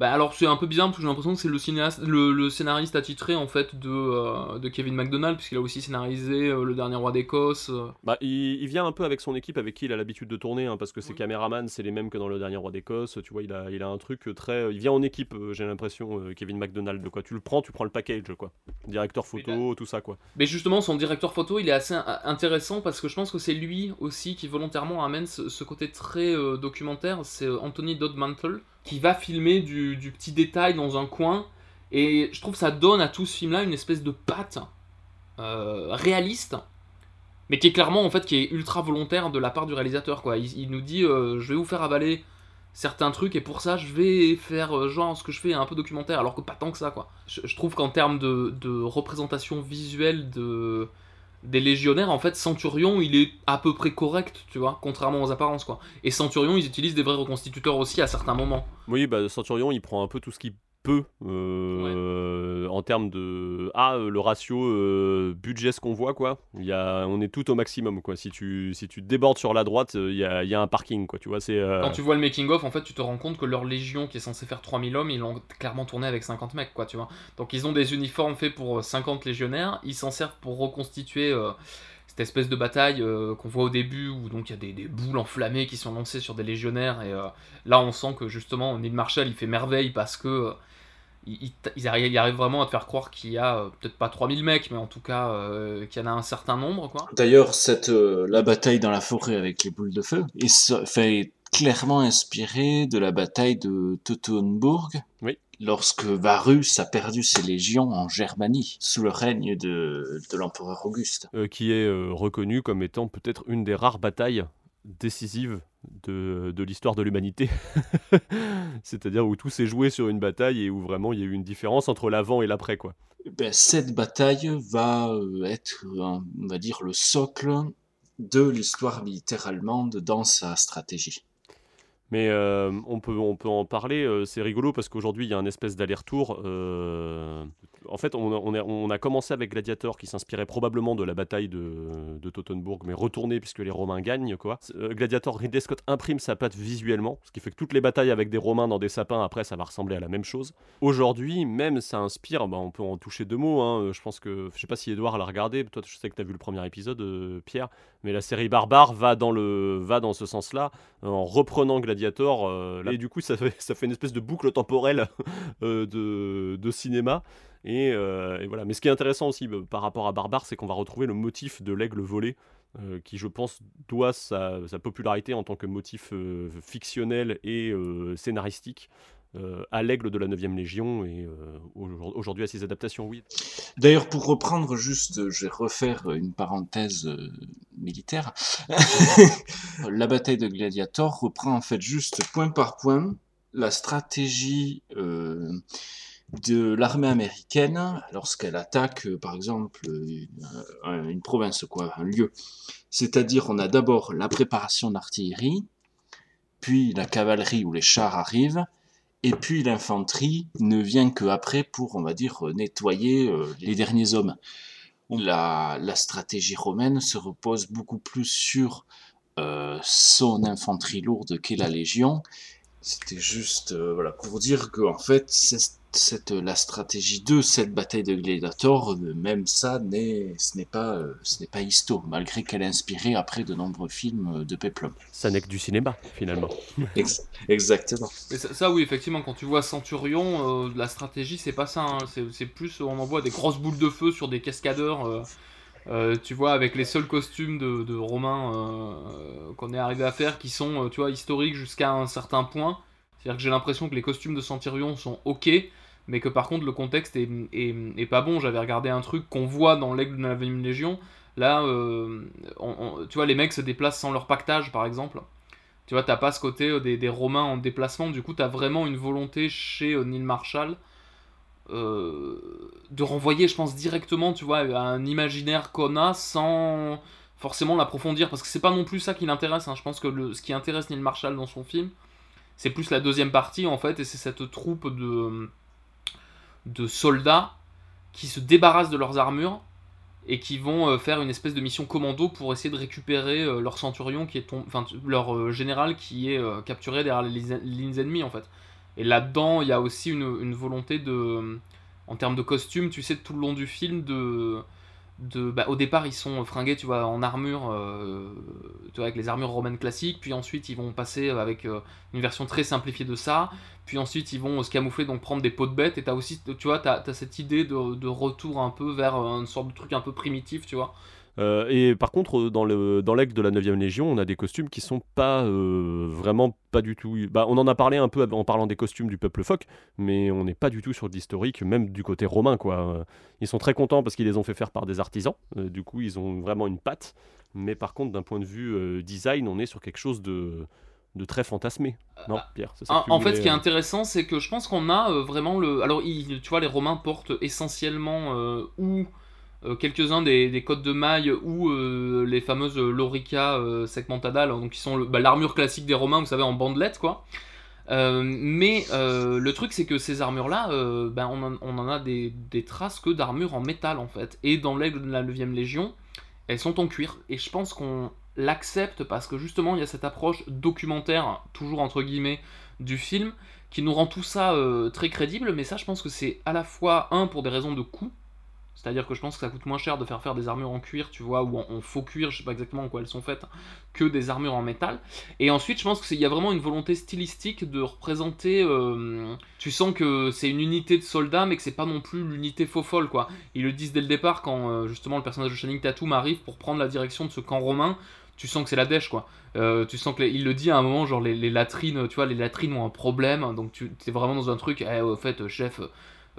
Speaker 1: Bah alors c'est un peu bizarre parce que j'ai l'impression que c'est le, cinéaste, le, scénariste attitré en fait de, euh, de Kevin MacDonald puisqu'il a aussi scénarisé euh, Le Dernier Roi d'Écosse. Euh.
Speaker 9: Bah il, vient un peu avec son équipe avec qui il a l'habitude de tourner hein, parce que ses caméramans c'est les mêmes que dans Le Dernier Roi d'Écosse. Tu vois il a, il a un truc très... Il vient en équipe j'ai l'impression Kevin MacDonald quoi. Tu le prends, tu prends le package quoi. Directeur photo, tout ça quoi.
Speaker 1: Mais justement son directeur photo il est assez intéressant parce que je pense que c'est lui aussi qui volontairement amène ce, ce côté très documentaire. C'est Anthony Dodmantle qui va filmer du, petit détail dans un coin. Et je trouve que ça donne à tout ce film-là une espèce de patte euh, réaliste, mais qui est clairement en fait qui est ultra volontaire de la part du réalisateur. Quoi. Il, nous dit euh, je vais vous faire avaler certains trucs et pour ça je vais faire euh, genre ce que je fais un peu documentaire alors que pas tant que ça quoi. Je, trouve qu'en termes de, de, représentation visuelle de, des légionnaires, en fait, Centurion, il est à peu près correct, tu vois, contrairement aux apparences, quoi. Et Centurion, ils utilisent des vrais reconstituteurs aussi à certains moments.
Speaker 9: Oui, bah Centurion, il prend un peu tout ce qui peu euh, en termes de ah le ratio euh, budget ce qu'on voit quoi. Il y a, on est tout au maximum quoi. Si tu si tu débordes sur la droite il y a, y a un parking quoi tu vois c'est euh,
Speaker 1: quand tu vois le making of en fait tu te rends compte que leur légion qui est censée faire 3000 hommes ils l'ont clairement tourné avec 50 mecs quoi tu vois. Donc ils ont des uniformes faits pour 50 légionnaires. Ils s'en servent pour reconstituer cette espèce de bataille qu'on voit au début où donc il y a des, des, boules enflammées qui sont lancées sur des légionnaires et là on sent que justement Neil Marshall il fait merveille parce que ils, arrivent, vraiment à te faire croire qu'il y a euh, peut-être pas 3000 mecs, mais en tout cas euh, qu'il y en a un certain nombre. quoi.
Speaker 10: D'ailleurs, cette euh, la bataille dans la forêt avec les boules de feu est fait clairement inspiré de la bataille de Teutoburg.
Speaker 9: Oui.
Speaker 10: Lorsque Varus a perdu ses légions en Germanie, sous le règne de, de l'empereur Auguste.
Speaker 9: qui est reconnu comme étant peut-être une des rares batailles décisives de, l'histoire de l'humanité. C'est-à-dire où tout s'est joué sur une bataille et où vraiment il y a eu une différence entre l'avant et l'après. quoi.
Speaker 10: Ben, cette bataille va euh, être, on va dire, le socle de l'histoire militaire allemande dans sa stratégie.
Speaker 9: Mais euh, on, peut, on peut en parler, euh, c'est rigolo parce qu'aujourd'hui il y a un espèce d'aller-retour en fait, on, a, commencé avec Gladiator qui s'inspirait probablement de la bataille de, de Tottenburg, mais retourné puisque les Romains gagnent. quoi. Euh, Gladiator, Ridley Scott imprime sa patte visuellement, ce qui fait que toutes les batailles avec des Romains dans des sapins, après, ça va ressembler à la même chose. Aujourd'hui, même ça inspire, bah, on peut en toucher deux mots. Hein. je pense que, je sais pas si Edouard l'a regardé, toi je sais que tu as vu le premier épisode, euh, Pierre, mais la série Barbare va dans, le, va dans ce sens-là, en reprenant Gladiator. Euh, et du coup, ça fait, une espèce de boucle temporelle de cinéma. Euh, et, voilà. Mais ce qui est intéressant aussi bah, par rapport à Barbare, c'est qu'on va retrouver le motif de l'aigle volé, euh, qui je pense doit sa, popularité en tant que motif euh, fictionnel et scénaristique à l'aigle de la 9e Légion et aujourd'hui à ses adaptations, oui.
Speaker 10: D'ailleurs, pour reprendre juste, je vais refaire une parenthèse militaire. la bataille de Gladiator reprend en fait juste point par point la stratégie de l'armée américaine lorsqu'elle attaque, euh, par exemple, euh, une, province, quoi, un lieu. C'est-à-dire, on a d'abord la préparation d'artillerie, puis la cavalerie où les chars arrivent, et puis l'infanterie ne vient que après pour, on va dire, nettoyer euh, les derniers hommes. La, la, stratégie romaine se repose beaucoup plus sur son infanterie lourde qu'est la légion. C'était juste voilà, pour dire que en fait, cette, la stratégie de cette bataille de Gladiator, même ça, n'est, ce n'est pas, euh, ce n'est pas histo, malgré qu'elle a inspiré après de nombreux films euh, de Peplum.
Speaker 9: Ça n'est que du cinéma, finalement.
Speaker 10: exactement.
Speaker 1: ça, oui, effectivement, quand tu vois Centurion, euh, la stratégie, c'est pas ça. Hein. C'est, plus, on envoie des grosses boules de feu sur des cascadeurs. Tu vois, avec les seuls costumes de, de Romains qu'on est arrivé à faire, qui sont, tu vois, historiques jusqu'à un certain point. C'est-à-dire que j'ai l'impression que les costumes de Centurion sont ok, mais que par contre le contexte est, pas bon. J'avais regardé un truc qu'on voit dans l'aigle de la 20 Légion. Là, euh, tu vois, les mecs se déplacent sans leur pactage, par exemple. Tu vois, t'as pas ce côté euh, des, des Romains en déplacement. Du coup, t'as vraiment une volonté chez euh, Neil Marshall euh, de renvoyer, je pense, directement, tu vois, à un imaginaire qu'on a sans forcément l'approfondir. Parce que c'est pas non plus ça qui l'intéresse. hein. Je pense que ce qui intéresse Neil Marshall dans son film, c'est plus la deuxième partie, en fait, et c'est cette troupe de, soldats qui se débarrassent de leurs armures et qui vont euh, faire une espèce de mission commando pour essayer de récupérer euh, leur centurion qui est tom- enfin t- leur euh, général qui est euh, capturé derrière les lignes ennemies en fait. Et là-dedans, il y a aussi une, volonté de en termes de costume, tu sais tout le long du film de de bah, au départ, ils sont fringués, tu vois, en armure euh, tu vois, avec les armures romaines classiques, puis ensuite ils vont passer avec euh, une version très simplifiée de ça, puis ensuite ils vont se camoufler, donc prendre des peaux de bêtes, et t'as aussi, tu vois, t'as as cette idée de, de retour un peu vers euh, une sorte de truc un peu primitif, tu vois.
Speaker 9: Euh, et par contre, euh, dans le dans l'aigle de la 9ème Légion, on a des costumes qui sont pas euh, vraiment pas du tout. Bah, on en a parlé un peu en parlant des costumes du peuple phoque, mais on n'est pas du tout sur de l'historique, même du côté romain. quoi. Ils sont très contents parce qu'ils les ont fait faire par des artisans. Euh, du coup, ils ont vraiment une patte. Mais par contre, d'un point de vue design, on est sur quelque chose de de très fantasmé. Non, Pierre. c'est ça
Speaker 1: En, fait,
Speaker 9: voulais,
Speaker 1: ce qui est intéressant, c'est que je pense qu'on a vraiment le. Alors, il- tu vois, les Romains portent essentiellement ou quelques-uns des, des codes de mailles ou euh, les fameuses lorica euh, segmentada, alors, donc qui sont bah, l'armure classique des Romains, vous savez, en bandelettes, quoi. Euh, mais euh, le truc, c'est que ces armures-là, euh, ben, on, en, a des, des traces que d'armures en métal, en fait. Et dans l'aigle de la 9ème Légion, elles sont en cuir. Et je pense qu'on l'accepte parce que justement, il y a cette approche documentaire, toujours entre guillemets, du film, qui nous rend tout ça euh, très crédible. Mais ça, je pense que c'est à la fois, un, pour des raisons de coût. C'est-à-dire que je pense que ça coûte moins cher de faire faire des armures en cuir, tu vois, ou en, faux cuir, je sais pas exactement en quoi elles sont faites, que des armures en métal. Et ensuite, je pense qu'il y a vraiment une volonté stylistique de représenter. euh, tu sens que c'est une unité de soldats, mais que c'est pas non plus l'unité faux folle, quoi. Ils le disent dès le départ quand euh, justement le personnage de Channing Tatum arrive pour prendre la direction de ce camp romain. Tu sens que c'est la dèche, quoi. Euh, tu sens que les- il le dit à un moment, genre les, les latrines, tu vois, les latrines ont un problème, donc tu es vraiment dans un truc. Eh, au fait, chef.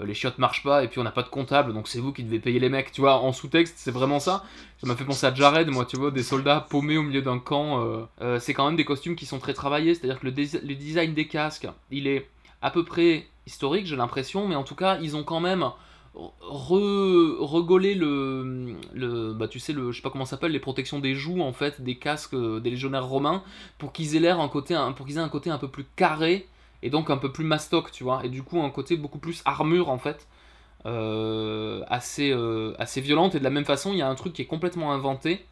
Speaker 1: Euh, les chiottes marchent pas et puis on n'a pas de comptable donc c'est vous qui devez payer les mecs. Tu vois en sous-texte c'est vraiment ça. Ça m'a fait penser à Jared moi tu vois des soldats paumés au milieu d'un camp euh, euh, c'est quand même des costumes qui sont très travaillés c'est à dire que le, design des casques il est à peu près historique j'ai l'impression mais en tout cas ils ont quand même re le, le bah tu sais le je sais pas comment ça s'appelle les protections des joues en fait des casques des légionnaires romains pour qu'ils aient l'air un côté pour qu'ils aient un côté un peu plus carré et donc un peu plus mastoc tu vois. Et du coup un côté beaucoup plus armure en fait euh, assez euh, assez violente. Et de la même façon il y a un truc qui est complètement inventé.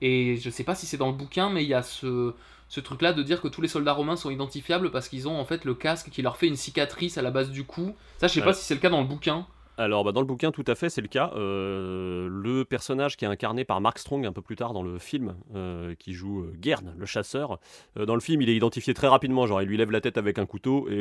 Speaker 1: Et je sais pas si c'est dans le bouquin mais il y a ce ce truc là de dire que tous les soldats romains sont identifiables parce qu'ils ont en fait le casque qui leur fait une cicatrice à la base du cou. Ça je sais
Speaker 9: Ouais.
Speaker 1: pas si c'est le cas dans le bouquin
Speaker 9: Alors, bah, dans le bouquin, tout à fait, c'est le cas. Euh, le personnage qui est incarné par Mark Strong un peu plus tard dans le film, euh, qui joue euh, Gern, le chasseur, euh, dans le film, il est identifié très rapidement. Genre, il lui lève la tête avec un couteau et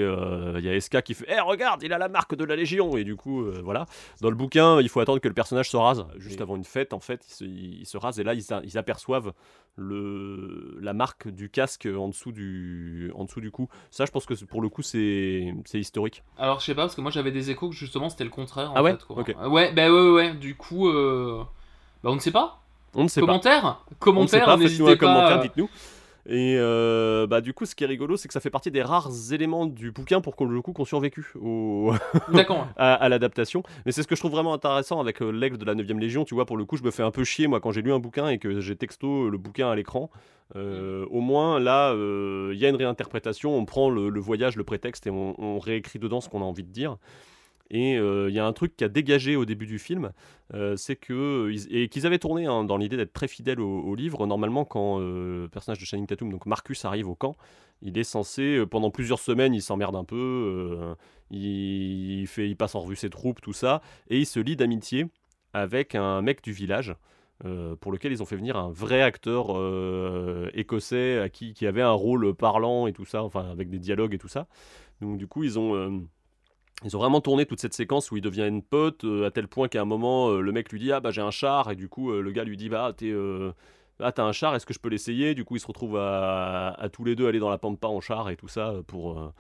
Speaker 9: il y a SK qui fait Eh, regarde, il a la marque de la Légion Et du coup, voilà. Dans le bouquin, il faut attendre que le personnage se rase. Juste avant une fête, en fait, il se, il se rase et là, ils, a- ils aperçoivent le, la marque du casque en dessous du, en dessous du cou. Ça, je pense que pour le coup, c'est historique.
Speaker 1: Alors je sais pas parce que moi j'avais des échos que justement c'était le contraire en
Speaker 9: Ah ouais
Speaker 1: fait, quoi.
Speaker 9: Ok.
Speaker 1: Ouais, bah ouais, ouais, ouais. Du coup, euh... bah on ne sait pas.
Speaker 9: On ne sait pas.
Speaker 1: commentaire?
Speaker 9: On ne sait
Speaker 1: Commentaire,
Speaker 9: pas,
Speaker 1: n'hésitez pas.
Speaker 9: commentaire,
Speaker 1: euh,
Speaker 9: dites-nous. Et euh, bah du coup, ce qui est rigolo, c'est que ça fait partie des rares éléments du bouquin pour qu'on le coup qu'on survécu au à, à l'adaptation. Mais c'est ce que je trouve vraiment intéressant avec euh, l'aigle de la 9ème Légion. Tu vois, pour le coup, je me fais un peu chier moi quand j'ai lu un bouquin et que j'ai texto le bouquin à l'écran. Euh, au moins là, euh, il y a une réinterprétation. On prend le, le voyage, le prétexte et on, on réécrit dedans ce qu'on a envie de dire. Et euh, il y a un truc qui a dégagé au début du film, euh, c'est que ils- et qu'ils avaient tourné hein, dans l'idée d'être très fidèles au, livre. Normalement, quand euh, le personnage de Channing Tatum, donc Marcus, arrive au camp, il est censé euh, pendant plusieurs semaines, il s'emmerde un peu, euh, il, fait, il passe en revue ses troupes, tout ça, et il se lie d'amitié avec un mec du village. euh, pour lequel ils ont fait venir un vrai acteur euh, écossais à qui, qui avait un rôle parlant et tout ça, enfin avec des dialogues et tout ça. Donc du coup ils ont euh, ils ont vraiment tourné toute cette séquence où ils deviennent potes, euh, à tel point qu'à un moment, euh, le mec lui dit Ah bah j'ai un char, et du coup, euh, le gars lui dit Bah t'es. euh, ah, t'as un char, est-ce que je peux l'essayer? Du coup, ils se retrouvent à, à tous les deux aller dans la pampa en char et tout ça pour,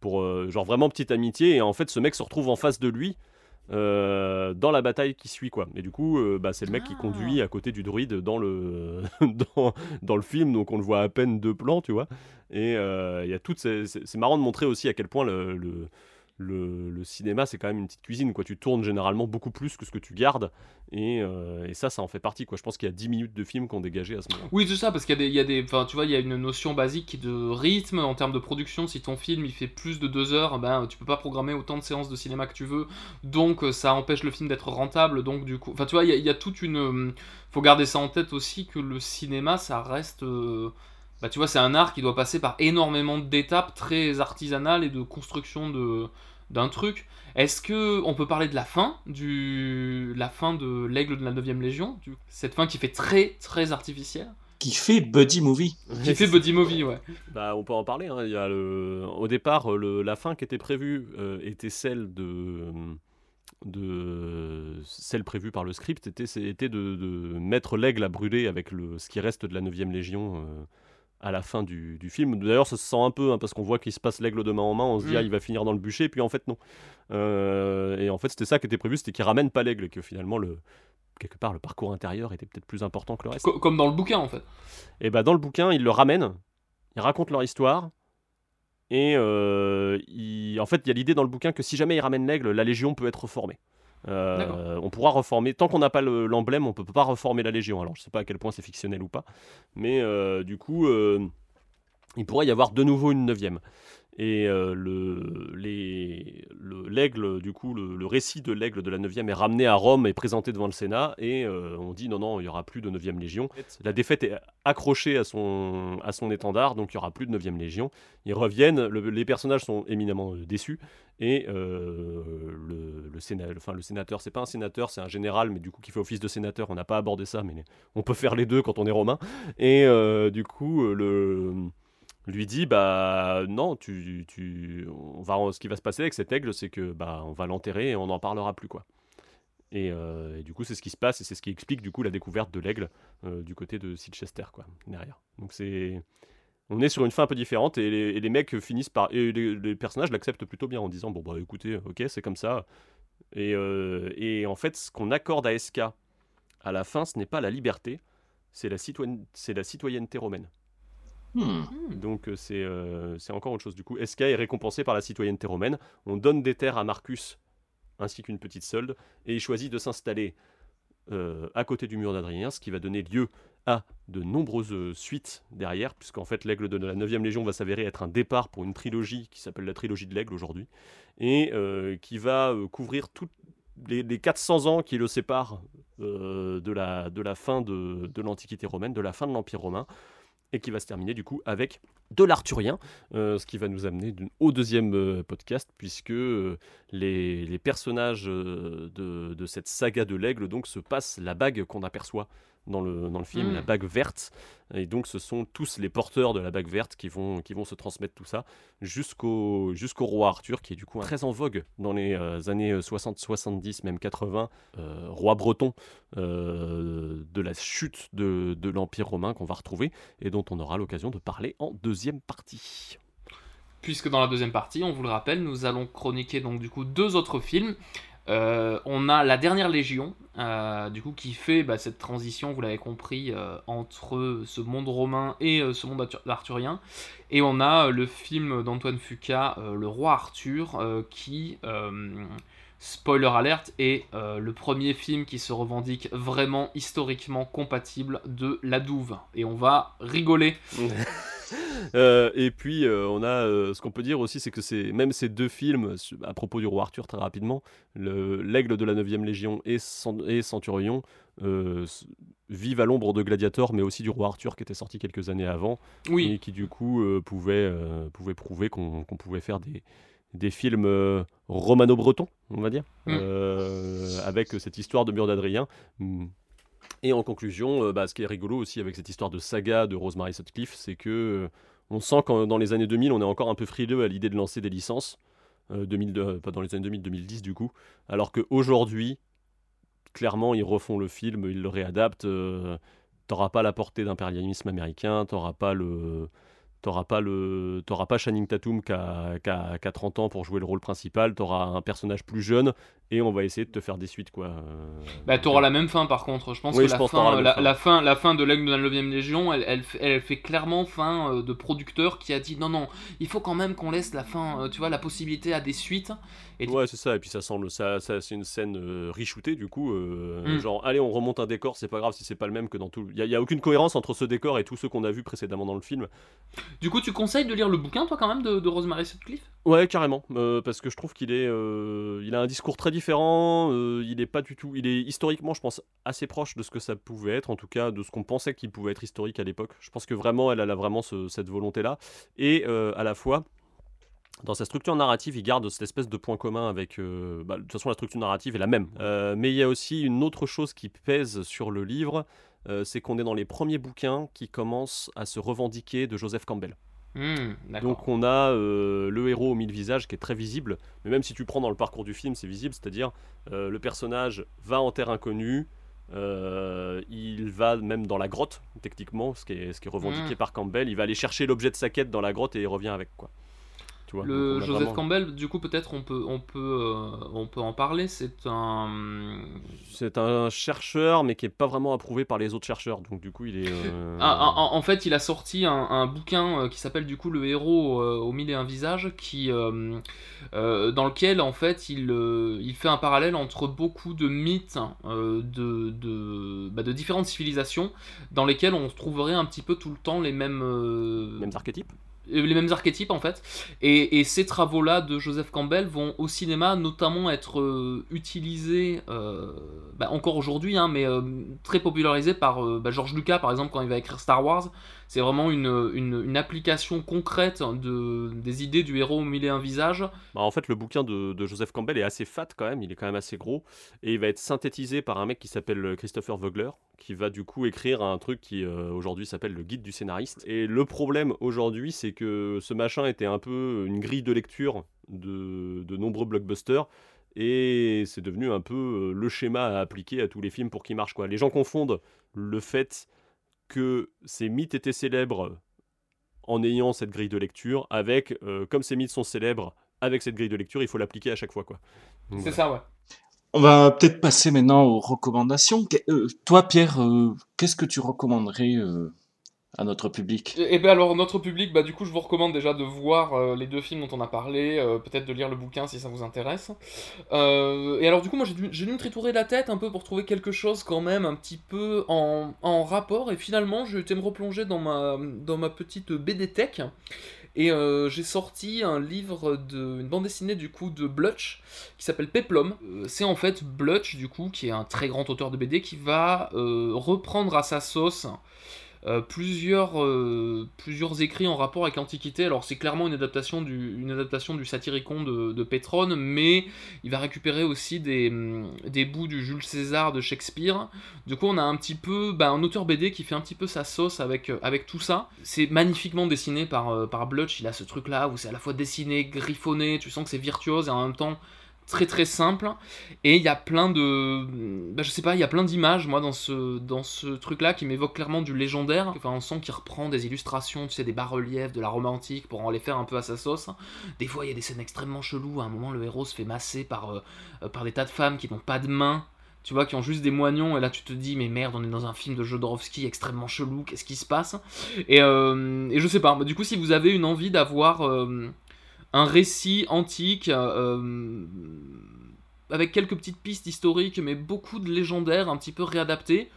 Speaker 9: pour genre vraiment petite amitié. Et en fait, ce mec se retrouve en face de lui dans la bataille qui suit quoi. Et du coup, bah, c'est le mec qui conduit à côté du druide dans le dans, dans le film, donc on le voit à peine deux plans, tu vois. Et il y a toutes ces- c'est c'est marrant de montrer aussi à quel point le, le, le- cinéma c'est quand même une petite cuisine quoi. Tu tournes généralement beaucoup plus que ce que tu gardes, et, euh, et ça, ça en fait partie quoi. Je pense qu'il y a 10 minutes de film qu'on dégagé à ce moment.
Speaker 1: Oui, c'est ça, parce qu'il y a des, y tu y a une notion basique de rythme en termes de production. Si ton film il fait plus de deux heures, ben tu peux pas programmer autant de séances de cinéma que tu veux, donc euh, ça empêche le film d'être rentable. Donc du coup, tu vois, il y, a- toute une, euh, faut garder ça en tête aussi que le cinéma, ça reste, bah tu vois, c'est un art qui doit passer par énormément d'étapes très artisanales et de construction de d'un truc. Est-ce que on peut parler de la fin du la fin de l'aigle de la 9 Légion, du- cette fin qui fait très très artificielle?
Speaker 10: Qui fait buddy movie.
Speaker 1: qui fait buddy movie, ouais.
Speaker 9: Bah, on peut en parler. hein. Il y a le... Au départ, euh, le... la fin qui était prévue euh, était celle de... de celle prévue par le script était, c'était de, de mettre l'aigle à brûler avec le... ce qui reste de la 9ème Légion euh, à la fin du, du film. D'ailleurs, ça se sent un peu hein, parce qu'on voit qu'il se passe l'aigle de main en main. On se dit,
Speaker 1: Mm.
Speaker 9: ah, il va finir dans le bûcher, puis en fait, non. Euh, et en fait, c'était ça qui était prévu c'était qu'il ramène pas l'aigle, que finalement, le... quelque part, le parcours intérieur était peut-être plus important que le reste.
Speaker 1: Co- comme dans le bouquin en fait.
Speaker 9: Et bah dans le bouquin, ils le ramènent, ils racontent leur histoire. Et euh, en fait, il y a l'idée dans le bouquin que si jamais ils ramènent l'aigle, la Légion peut être reformée. Euh, on pourra reformer, tant qu'on n'a pas le- l'emblème, on peut pas reformer la Légion. Alors je sais pas à quel point c'est fictionnel ou pas, mais euh, du coup, euh, il pourrait y avoir de nouveau une neuvième. Et euh, le, les, le- l'aigle, du coup, le, le récit de l'aigle de la 9e est ramené à Rome et présenté devant le Sénat. Et euh, on dit non, non, il n'y aura plus de 9e Légion. La défaite est accrochée à son, à son étendard, donc il n'y aura plus de 9e Légion. Ils reviennent, le- les personnages sont éminemment euh, déçus. Et euh, le, le, séna- enfin, le sénateur, c'est pas un sénateur, c'est un général, mais du coup qui fait office de sénateur. On n'a pas abordé ça, mais on peut faire les deux quand on est romain. Et du coup, le lui dit bah non tu, tu on va ce qui va se passer avec cet aigle c'est que bah on va l'enterrer et on n'en parlera plus quoi. Et, euh, et du coup c'est ce qui se passe et c'est ce qui explique du coup la découverte de l'aigle euh, du côté de Silchester quoi derrière. Donc c'est on est sur une fin un peu différente et les, mecs finissent par et les, personnages l'acceptent plutôt bien en disant bon bah écoutez ok c'est comme ça. Et, euh, et en fait ce qu'on accorde à SK à la fin ce n'est pas la liberté c'est la, la citoyenneté romaine
Speaker 10: Hmm.
Speaker 9: donc euh, c'est euh, c'est encore autre chose. Du coup, SK est récompensé par la citoyenneté romaine. On donne des terres à Marcus ainsi qu'une petite solde et il choisit de s'installer euh, à côté du mur d'Adrien, ce qui va donner lieu à de nombreuses suites derrière, puisqu'en fait l'aigle de la 9e Légion va s'avérer être un départ pour une trilogie qui s'appelle la trilogie de l'aigle aujourd'hui, et qui va couvrir toutes les, les 400 ans qui le séparent de, la, fin de l'Antiquité romaine, de la fin de l'Empire romain, et qui va se terminer du coup avec de l'arthurien, euh, ce qui va nous amener au deuxième euh, podcast, puisque euh, les, les personnages de, de cette saga de l'aigle donc se passent la bague qu'on aperçoit dans le, dans le film,
Speaker 1: Mm.
Speaker 9: la bague verte, et donc ce sont tous les porteurs de la bague verte qui vont, qui vont se transmettre tout ça jusqu'au jusqu'au roi Arthur, qui est du coup très en vogue dans les euh, années 60, 70, même 80, euh, roi breton euh, de la chute de, de l'Empire romain qu'on va retrouver et dont on aura l'occasion de parler en deuxième partie.
Speaker 1: Puisque dans la deuxième partie, on vous le rappelle, nous allons chroniquer donc du coup deux autres films. Euh, on a La Dernière Légion, euh, du coup qui fait bah, cette transition, vous l'avez compris, euh, entre ce monde romain et ce monde arthur- arthurien. Et on a le film d'Antoine euh, Le Roi Arthur, qui, spoiler alerte, est le premier film qui se revendique vraiment historiquement compatible de La Douve. Et on va rigoler.
Speaker 9: Euh, et puis euh, on a euh, ce qu'on peut dire aussi, c'est que c'est même ces deux films à propos du roi Arthur très rapidement, le- l'aigle de la 9e Légion et, Cent- et Centurion vivent à l'ombre de Gladiator, mais aussi du roi Arthur qui était sorti quelques années avant
Speaker 1: Oui.
Speaker 9: et qui du coup pouvait, pouvait prouver qu'on pouvait faire des, des films euh, romano-bretons, on va dire,
Speaker 1: Mm.
Speaker 9: euh, avec cette histoire de mur d'Adrien. Et en conclusion, euh, bah, ce qui est rigolo aussi avec cette histoire de saga de Rosemary Sutcliffe, c'est que euh, on sent que dans les années 2000, on est encore un peu frileux à l'idée de lancer des licences. Euh, 2000, pas dans les années 2000, 2010 du coup. Alors qu'aujourd'hui, clairement, ils refont le film, ils le réadaptent. euh, t'auras pas la portée d'impérialisme américain, t'auras pas le. T'auras pas, le, t'auras pas Tatum qui a 30 ans pour jouer le rôle principal, t'auras un personnage plus jeune et on va essayer de te faire des suites quoi. Euh,
Speaker 1: bah t'auras la même fin par contre. Je pense
Speaker 9: Oui,
Speaker 1: que
Speaker 9: je
Speaker 1: la,
Speaker 9: pense
Speaker 1: fin,
Speaker 9: la
Speaker 1: la, fin, la fin de l'aigle de la 9ème Légion, elle, elle, fait- elle fait clairement fin euh, de producteur qui a dit non non, il faut quand même qu'on laisse la fin, euh, tu vois, la possibilité à des suites. Et
Speaker 9: Ouais, c'est ça, et puis ça semble, ça, ça c'est une scène euh, reshootée du coup, euh,
Speaker 1: Mm.
Speaker 9: genre allez, on remonte un décor, c'est pas grave si c'est pas le même que dans tout. Il y, a- y a aucune cohérence entre ce décor et tous ceux qu'on a vus précédemment dans le film.
Speaker 1: Du coup, tu conseilles de lire le bouquin toi quand même de, de Rosemary Sutcliffe?
Speaker 9: Ouais, carrément, euh, parce que je trouve qu'il est, il a un discours très euh, il est pas du tout, il est historiquement, je pense, assez proche de ce que ça pouvait être, en tout cas de ce qu'on pensait qu'il pouvait être historique à l'époque. Je pense que vraiment, elle, a vraiment ce- cette volonté-là, et euh, à la fois. Dans sa structure narrative, il garde cette espèce de point commun avec. euh, bah, de toute façon, la structure narrative est la même. Mais il y a aussi une autre chose qui pèse sur le livre c'est qu'on est dans les premiers bouquins qui commencent à se revendiquer de Joseph Campbell.
Speaker 1: Hmm.
Speaker 9: Donc on a euh, le héros aux mille visages qui est très visible, mais même si tu prends dans le parcours du film, c'est visible, c'est-à-dire euh, le personnage va en terre inconnue, euh, il va même dans la grotte, techniquement, ce qui est, ce qui est revendiqué
Speaker 1: Mm.
Speaker 9: par Campbell, il va aller chercher l'objet de sa quête dans la grotte et il revient avec quoi. Tu vois,
Speaker 1: Le Joseph
Speaker 9: vraiment-
Speaker 1: Campbell, du coup, peut-être on peut, on peut, euh, on peut en parler. C'est un.
Speaker 9: C'est un chercheur, mais qui est pas vraiment approuvé par les autres chercheurs, donc du coup il est... euh,
Speaker 1: Ah, en, en fait, il a sorti un, un bouquin euh, qui s'appelle du coup Le héros euh, au mille et un visages, qui, euh, euh, dans lequel en fait il, euh, il fait un parallèle entre beaucoup de mythes euh, de, de, bah, de différentes civilisations dans lesquelles on trouverait un petit peu tout le temps les mêmes, euh,
Speaker 9: mêmes archétypes
Speaker 1: les mêmes archétypes en fait. Et, et ces travaux-là de Joseph Campbell vont au cinéma notamment être euh, utilisés euh, bah, encore aujourd'hui, hein, mais euh, très popularisés par euh, bah, George Lucas par exemple quand il va écrire Star Wars. C'est vraiment une, une, application concrète de, des idées du héros au mille et un visages.
Speaker 9: Bah, en fait, le bouquin de, de Joseph Campbell est assez fat quand même, il est quand même assez gros, et il va être synthétisé par un mec qui s'appelle Christopher Vogler, qui va du coup écrire un truc qui euh, aujourd'hui s'appelle le guide du scénariste. Et le problème aujourd'hui, c'est que ce machin était un peu une grille de lecture de, de nombreux blockbusters. Et c'est devenu un peu euh, le schéma à appliquer à tous les films pour qu'ils marchent. Quoi. Les gens confondent le fait que ces mythes étaient célèbres en ayant cette grille de lecture avec, euh, comme ces mythes sont célèbres avec cette grille de lecture, il faut l'appliquer à chaque fois. quoi.
Speaker 1: C'est
Speaker 9: voilà.
Speaker 1: ça, ouais.
Speaker 10: On va peut-être passer maintenant aux recommandations. Que- euh, toi, Pierre, euh, qu'est-ce que tu recommanderais euh, à notre public
Speaker 1: Et bien alors notre public, bah du coup je vous recommande déjà de voir euh, les deux films dont on a parlé, euh, peut-être de lire le bouquin si ça vous intéresse. Euh, et alors du coup moi j'ai dû, dû me tritourer la tête un peu pour trouver quelque chose quand même un petit peu en, en rapport et finalement j'ai été me replonger dans ma, dans ma petite BD Tech et j'ai sorti un livre de une bande dessinée du coup de Blutch qui s'appelle Peplum. C'est en fait Blutch du coup qui est un très grand auteur de BD qui va reprendre à sa sauce euh, plusieurs, euh, plusieurs écrits en rapport avec l'Antiquité. Alors c'est clairement une adaptation du, une adaptation du de, de mais il va récupérer aussi des, hum, des bouts du Jules César de Shakespeare. Du coup on a un petit peu bah, un auteur BD qui fait un petit peu sa sauce avec, euh, avec tout ça. C'est magnifiquement dessiné par, par Blutch, il a ce truc là où c'est à la fois dessiné, griffonné, tu sens que c'est virtuose et en même temps très très simple. Et il y a plein de bah, je sais pas il y a plein d'images moi dans ce dans ce truc là qui m'évoque clairement du légendaire. Enfin on sent qu'il reprend des illustrations tu sais des bas-reliefs de la Rome antique pour en les faire un peu à sa sauce. Des fois il y a des scènes extrêmement cheloues. À un moment le héros se fait masser par euh, euh, par des tas de femmes qui n'ont pas de mains. Tu vois, qui ont juste des moignons, et là tu te dis, mais merde, on est dans un film de Jodorowsky extrêmement chelou, qu'est-ce qui se passe? Et, euh, et je sais pas, du coup, si vous avez une envie d'avoir un récit antique, euh, avec quelques petites pistes historiques, mais beaucoup de légendaires un petit peu réadaptés.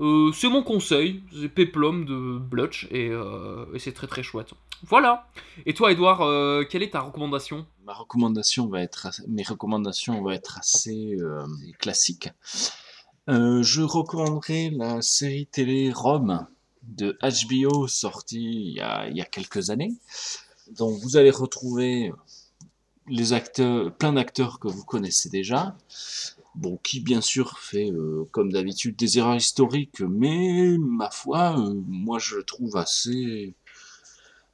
Speaker 1: Euh, c'est mon conseil, c'est Peplum de Blutch et, euh, c'est très très chouette. Voilà. Et toi, Edouard, quelle est ta recommandation?
Speaker 10: Ma recommandation va être, mes recommandations vont être assez classiques. Je recommanderais la série télé Rome de HBO sortie il y a quelques années. Donc vous allez retrouver les acteurs, plein d'acteurs que vous connaissez déjà. Bon, qui bien sûr fait euh, comme d'habitude des erreurs historiques, mais ma foi, euh, moi je le trouve assez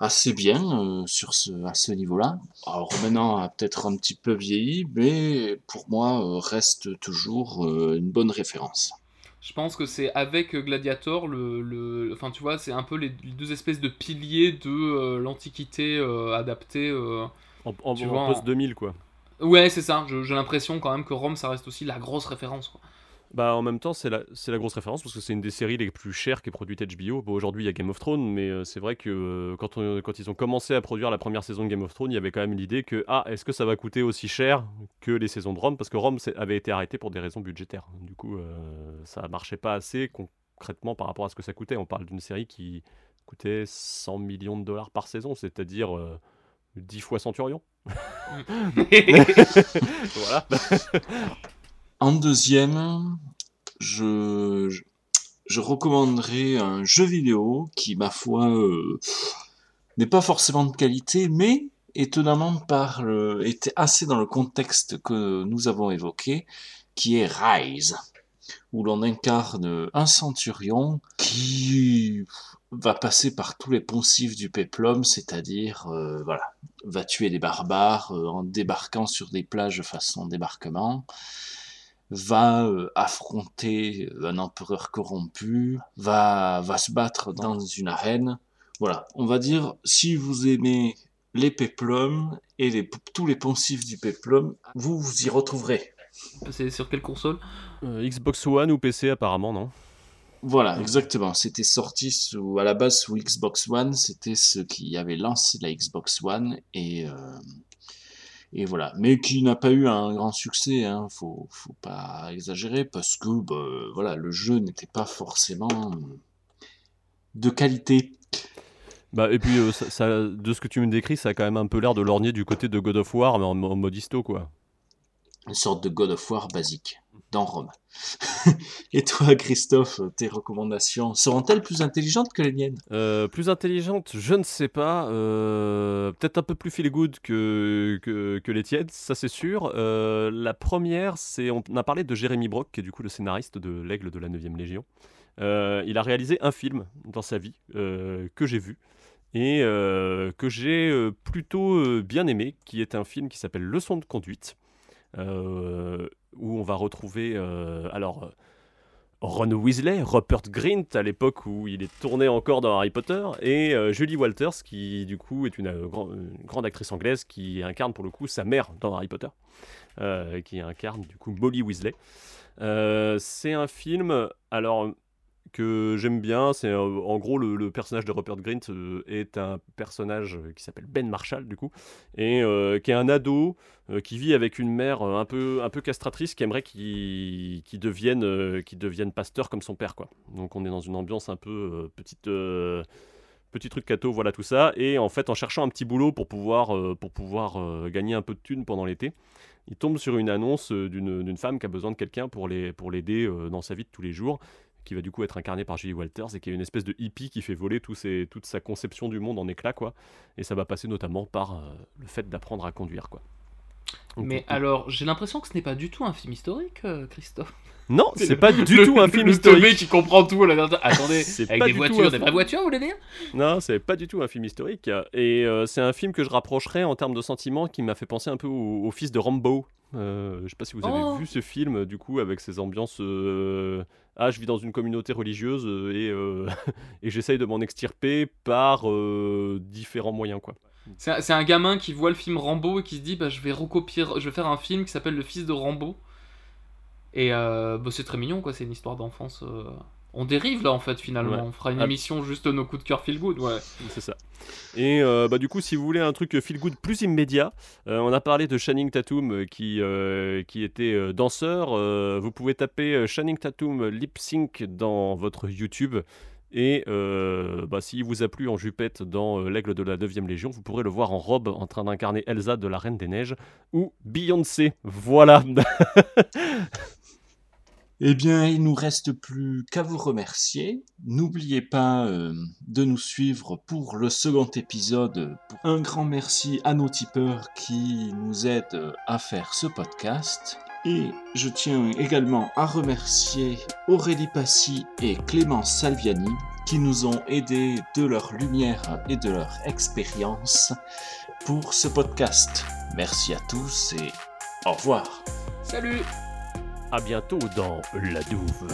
Speaker 10: assez bien euh, sur ce, à ce niveau-là. Alors maintenant, a peut-être un petit peu vieilli, mais pour moi, reste toujours une bonne référence.
Speaker 1: Je pense que c'est avec Gladiator, le, le- enfin tu vois, c'est un peu les, les deux espèces de piliers de euh, l'Antiquité euh, adaptée. euh,
Speaker 9: En, en-
Speaker 1: tu
Speaker 9: en
Speaker 1: vois,
Speaker 9: post 2000 quoi.
Speaker 1: Ouais, c'est ça. J'ai l'impression quand même que Rome, ça reste aussi la grosse référence. Quoi.
Speaker 9: Bah en même temps c'est la, c'est la grosse référence parce que c'est une des séries les plus chères qui est produite HBO. Bon aujourd'hui il y a Game of Thrones mais euh, c'est vrai que euh, quand, on- quand ils ont commencé à produire la première saison de Game of Thrones il y avait quand même l'idée que ah est-ce que ça va coûter aussi cher que les saisons de Rome? Parce que Rome avait été arrêté pour des raisons budgétaires. Du coup euh, ça marchait pas assez concrètement par rapport à ce que ça coûtait. On parle d'une série qui coûtait 100 millions de dollars par saison c'est-à-dire euh, 10 fois Centurion. voilà.
Speaker 10: En deuxième, je, recommanderais un jeu vidéo qui, ma foi, euh, n'est pas forcément de qualité, mais étonnamment parle, était assez dans le contexte que nous avons évoqué, qui est Rise, où l'on incarne un centurion qui va passer par tous les poncifs du péplum, c'est-à-dire, euh, va tuer des barbares euh, en débarquant sur des plages façon débarquement, va euh, affronter un empereur corrompu, va, va se battre dans une arène. Voilà, on va dire, si vous aimez les péplums et les, tous les poncifs du péplum, vous vous y retrouverez.
Speaker 1: C'est sur quelle console?
Speaker 9: Euh, Xbox One ou PC apparemment non?
Speaker 10: Voilà, exactement. C'était sorti sous, à la base sous Xbox One. C'était ce qui avait lancé la Xbox One et, euh, et voilà. Mais qui n'a pas eu un grand succès. Hein. Faut, faut pas exagérer parce que bah, voilà, le jeu n'était pas forcément de qualité.
Speaker 9: Bah, et puis, euh, ça, ça- de ce que tu me décris, ça a quand même un peu l'air de lorgner du côté de God of War, mais en, en mode histo, quoi.
Speaker 10: Une sorte de God of War basique dans Rome. et toi, Christophe, tes recommandations seront-elles plus intelligentes que les miennes?
Speaker 9: Euh, plus intelligente, je ne sais pas. euh, Peut-être un peu plus feel good que, que, les tiennes, ça c'est sûr. Euh, la première, c'est. On a parlé de Jérémy Brock, qui est du coup le scénariste de L'Aigle de la 9ème Légion. Il a réalisé un film dans sa vie que j'ai vu et que j'ai plutôt bien aimé, qui est un film qui s'appelle Leçon de conduite, où on va retrouver euh, alors euh, Ron Weasley, Rupert Grint à l'époque où il est tourné encore dans Harry Potter, et euh, Julie Walters qui du coup est une, euh, grand- une grande actrice anglaise qui incarne pour le coup sa mère dans Harry Potter, euh, qui incarne du coup Molly Weasley. Euh, c'est un film alors que j'aime bien. C'est euh, en gros le, personnage de Rupert Grint euh, est un personnage euh, qui s'appelle Ben Marshall du coup et qui est un ado qui vit avec une mère un peu un peu castratrice qui aimerait qu'il devienne devienne pasteur comme son père quoi. Donc on est dans une ambiance un peu petite petit truc cato, voilà tout ça. Et en fait, en cherchant un petit boulot pour pouvoir, pour pouvoir gagner un peu de thunes pendant l'été, il tombe sur une annonce d'une femme qui a besoin de quelqu'un pour les- pour l'aider dans sa vie de tous les jours, qui va du coup être incarnée par Julie Walters et qui est une espèce de hippie qui fait voler ses- toute sa conception du monde en éclats, quoi. Et ça va passer notamment par euh, le fait d'apprendre à conduire, quoi. Donc,
Speaker 1: Mais alors, j'ai l'impression que ce n'est pas du tout un film historique, euh, Christophe.
Speaker 9: Non, c'est
Speaker 1: le-
Speaker 9: pas du
Speaker 1: le-
Speaker 9: tout un film
Speaker 1: le
Speaker 9: historique.
Speaker 1: teubé qui comprend tout. Là, attendez,
Speaker 9: C'est
Speaker 1: avec
Speaker 9: pas
Speaker 1: des
Speaker 9: du tout
Speaker 1: voitures,
Speaker 9: un
Speaker 1: des vraies voitures, vous voulez dire?
Speaker 9: Non, c'est pas du tout un film historique. Et euh, c'est un film que je rapprocherais en termes de sentiments qui m'a fait penser un peu au, au fils de Rambo. Euh, je sais pas si vous avez
Speaker 1: Oh.
Speaker 9: vu ce film, du coup, avec ses ambiances. euh, ah, je vis dans une communauté religieuse et, et j'essaye de m'en extirper par différents moyens, quoi.
Speaker 1: C'est un- c'est un gamin qui voit le film Rambo et qui se dit bah, je vais recopier, je vais faire un film qui s'appelle Le fils de Rambo. Et euh, bah, c'est très mignon, quoi. C'est une histoire d'enfance. euh, On dérive là en fait finalement.
Speaker 9: Ouais.
Speaker 1: On fera une
Speaker 9: Ah.
Speaker 1: émission juste nos coups de cœur feel good, ouais.
Speaker 9: C'est ça. Et euh, bah, du coup, si vous voulez un truc feel good plus immédiat, euh, on a parlé de Channing Tatum qui, euh, qui était danseur. Vous pouvez taper Channing Tatum lip sync dans votre YouTube. Et bah, s'il vous a plu en jupette dans L'Aigle de la 9ème Légion, vous pourrez le voir en robe en train d'incarner Elsa de la Reine des Neiges ou Beyoncé. Voilà.
Speaker 10: Eh bien, il nous reste plus qu'à vous remercier. N'oubliez pas euh, de nous suivre pour le second épisode. Un grand merci à nos tipeurs qui nous aident à faire ce podcast. Et je tiens également à remercier Aurélie Passy et Clémence Salviani qui nous ont aidés de leur lumière et de leur expérience pour ce podcast. Merci à tous et au revoir.
Speaker 1: Salut
Speaker 9: À bientôt dans La Douve.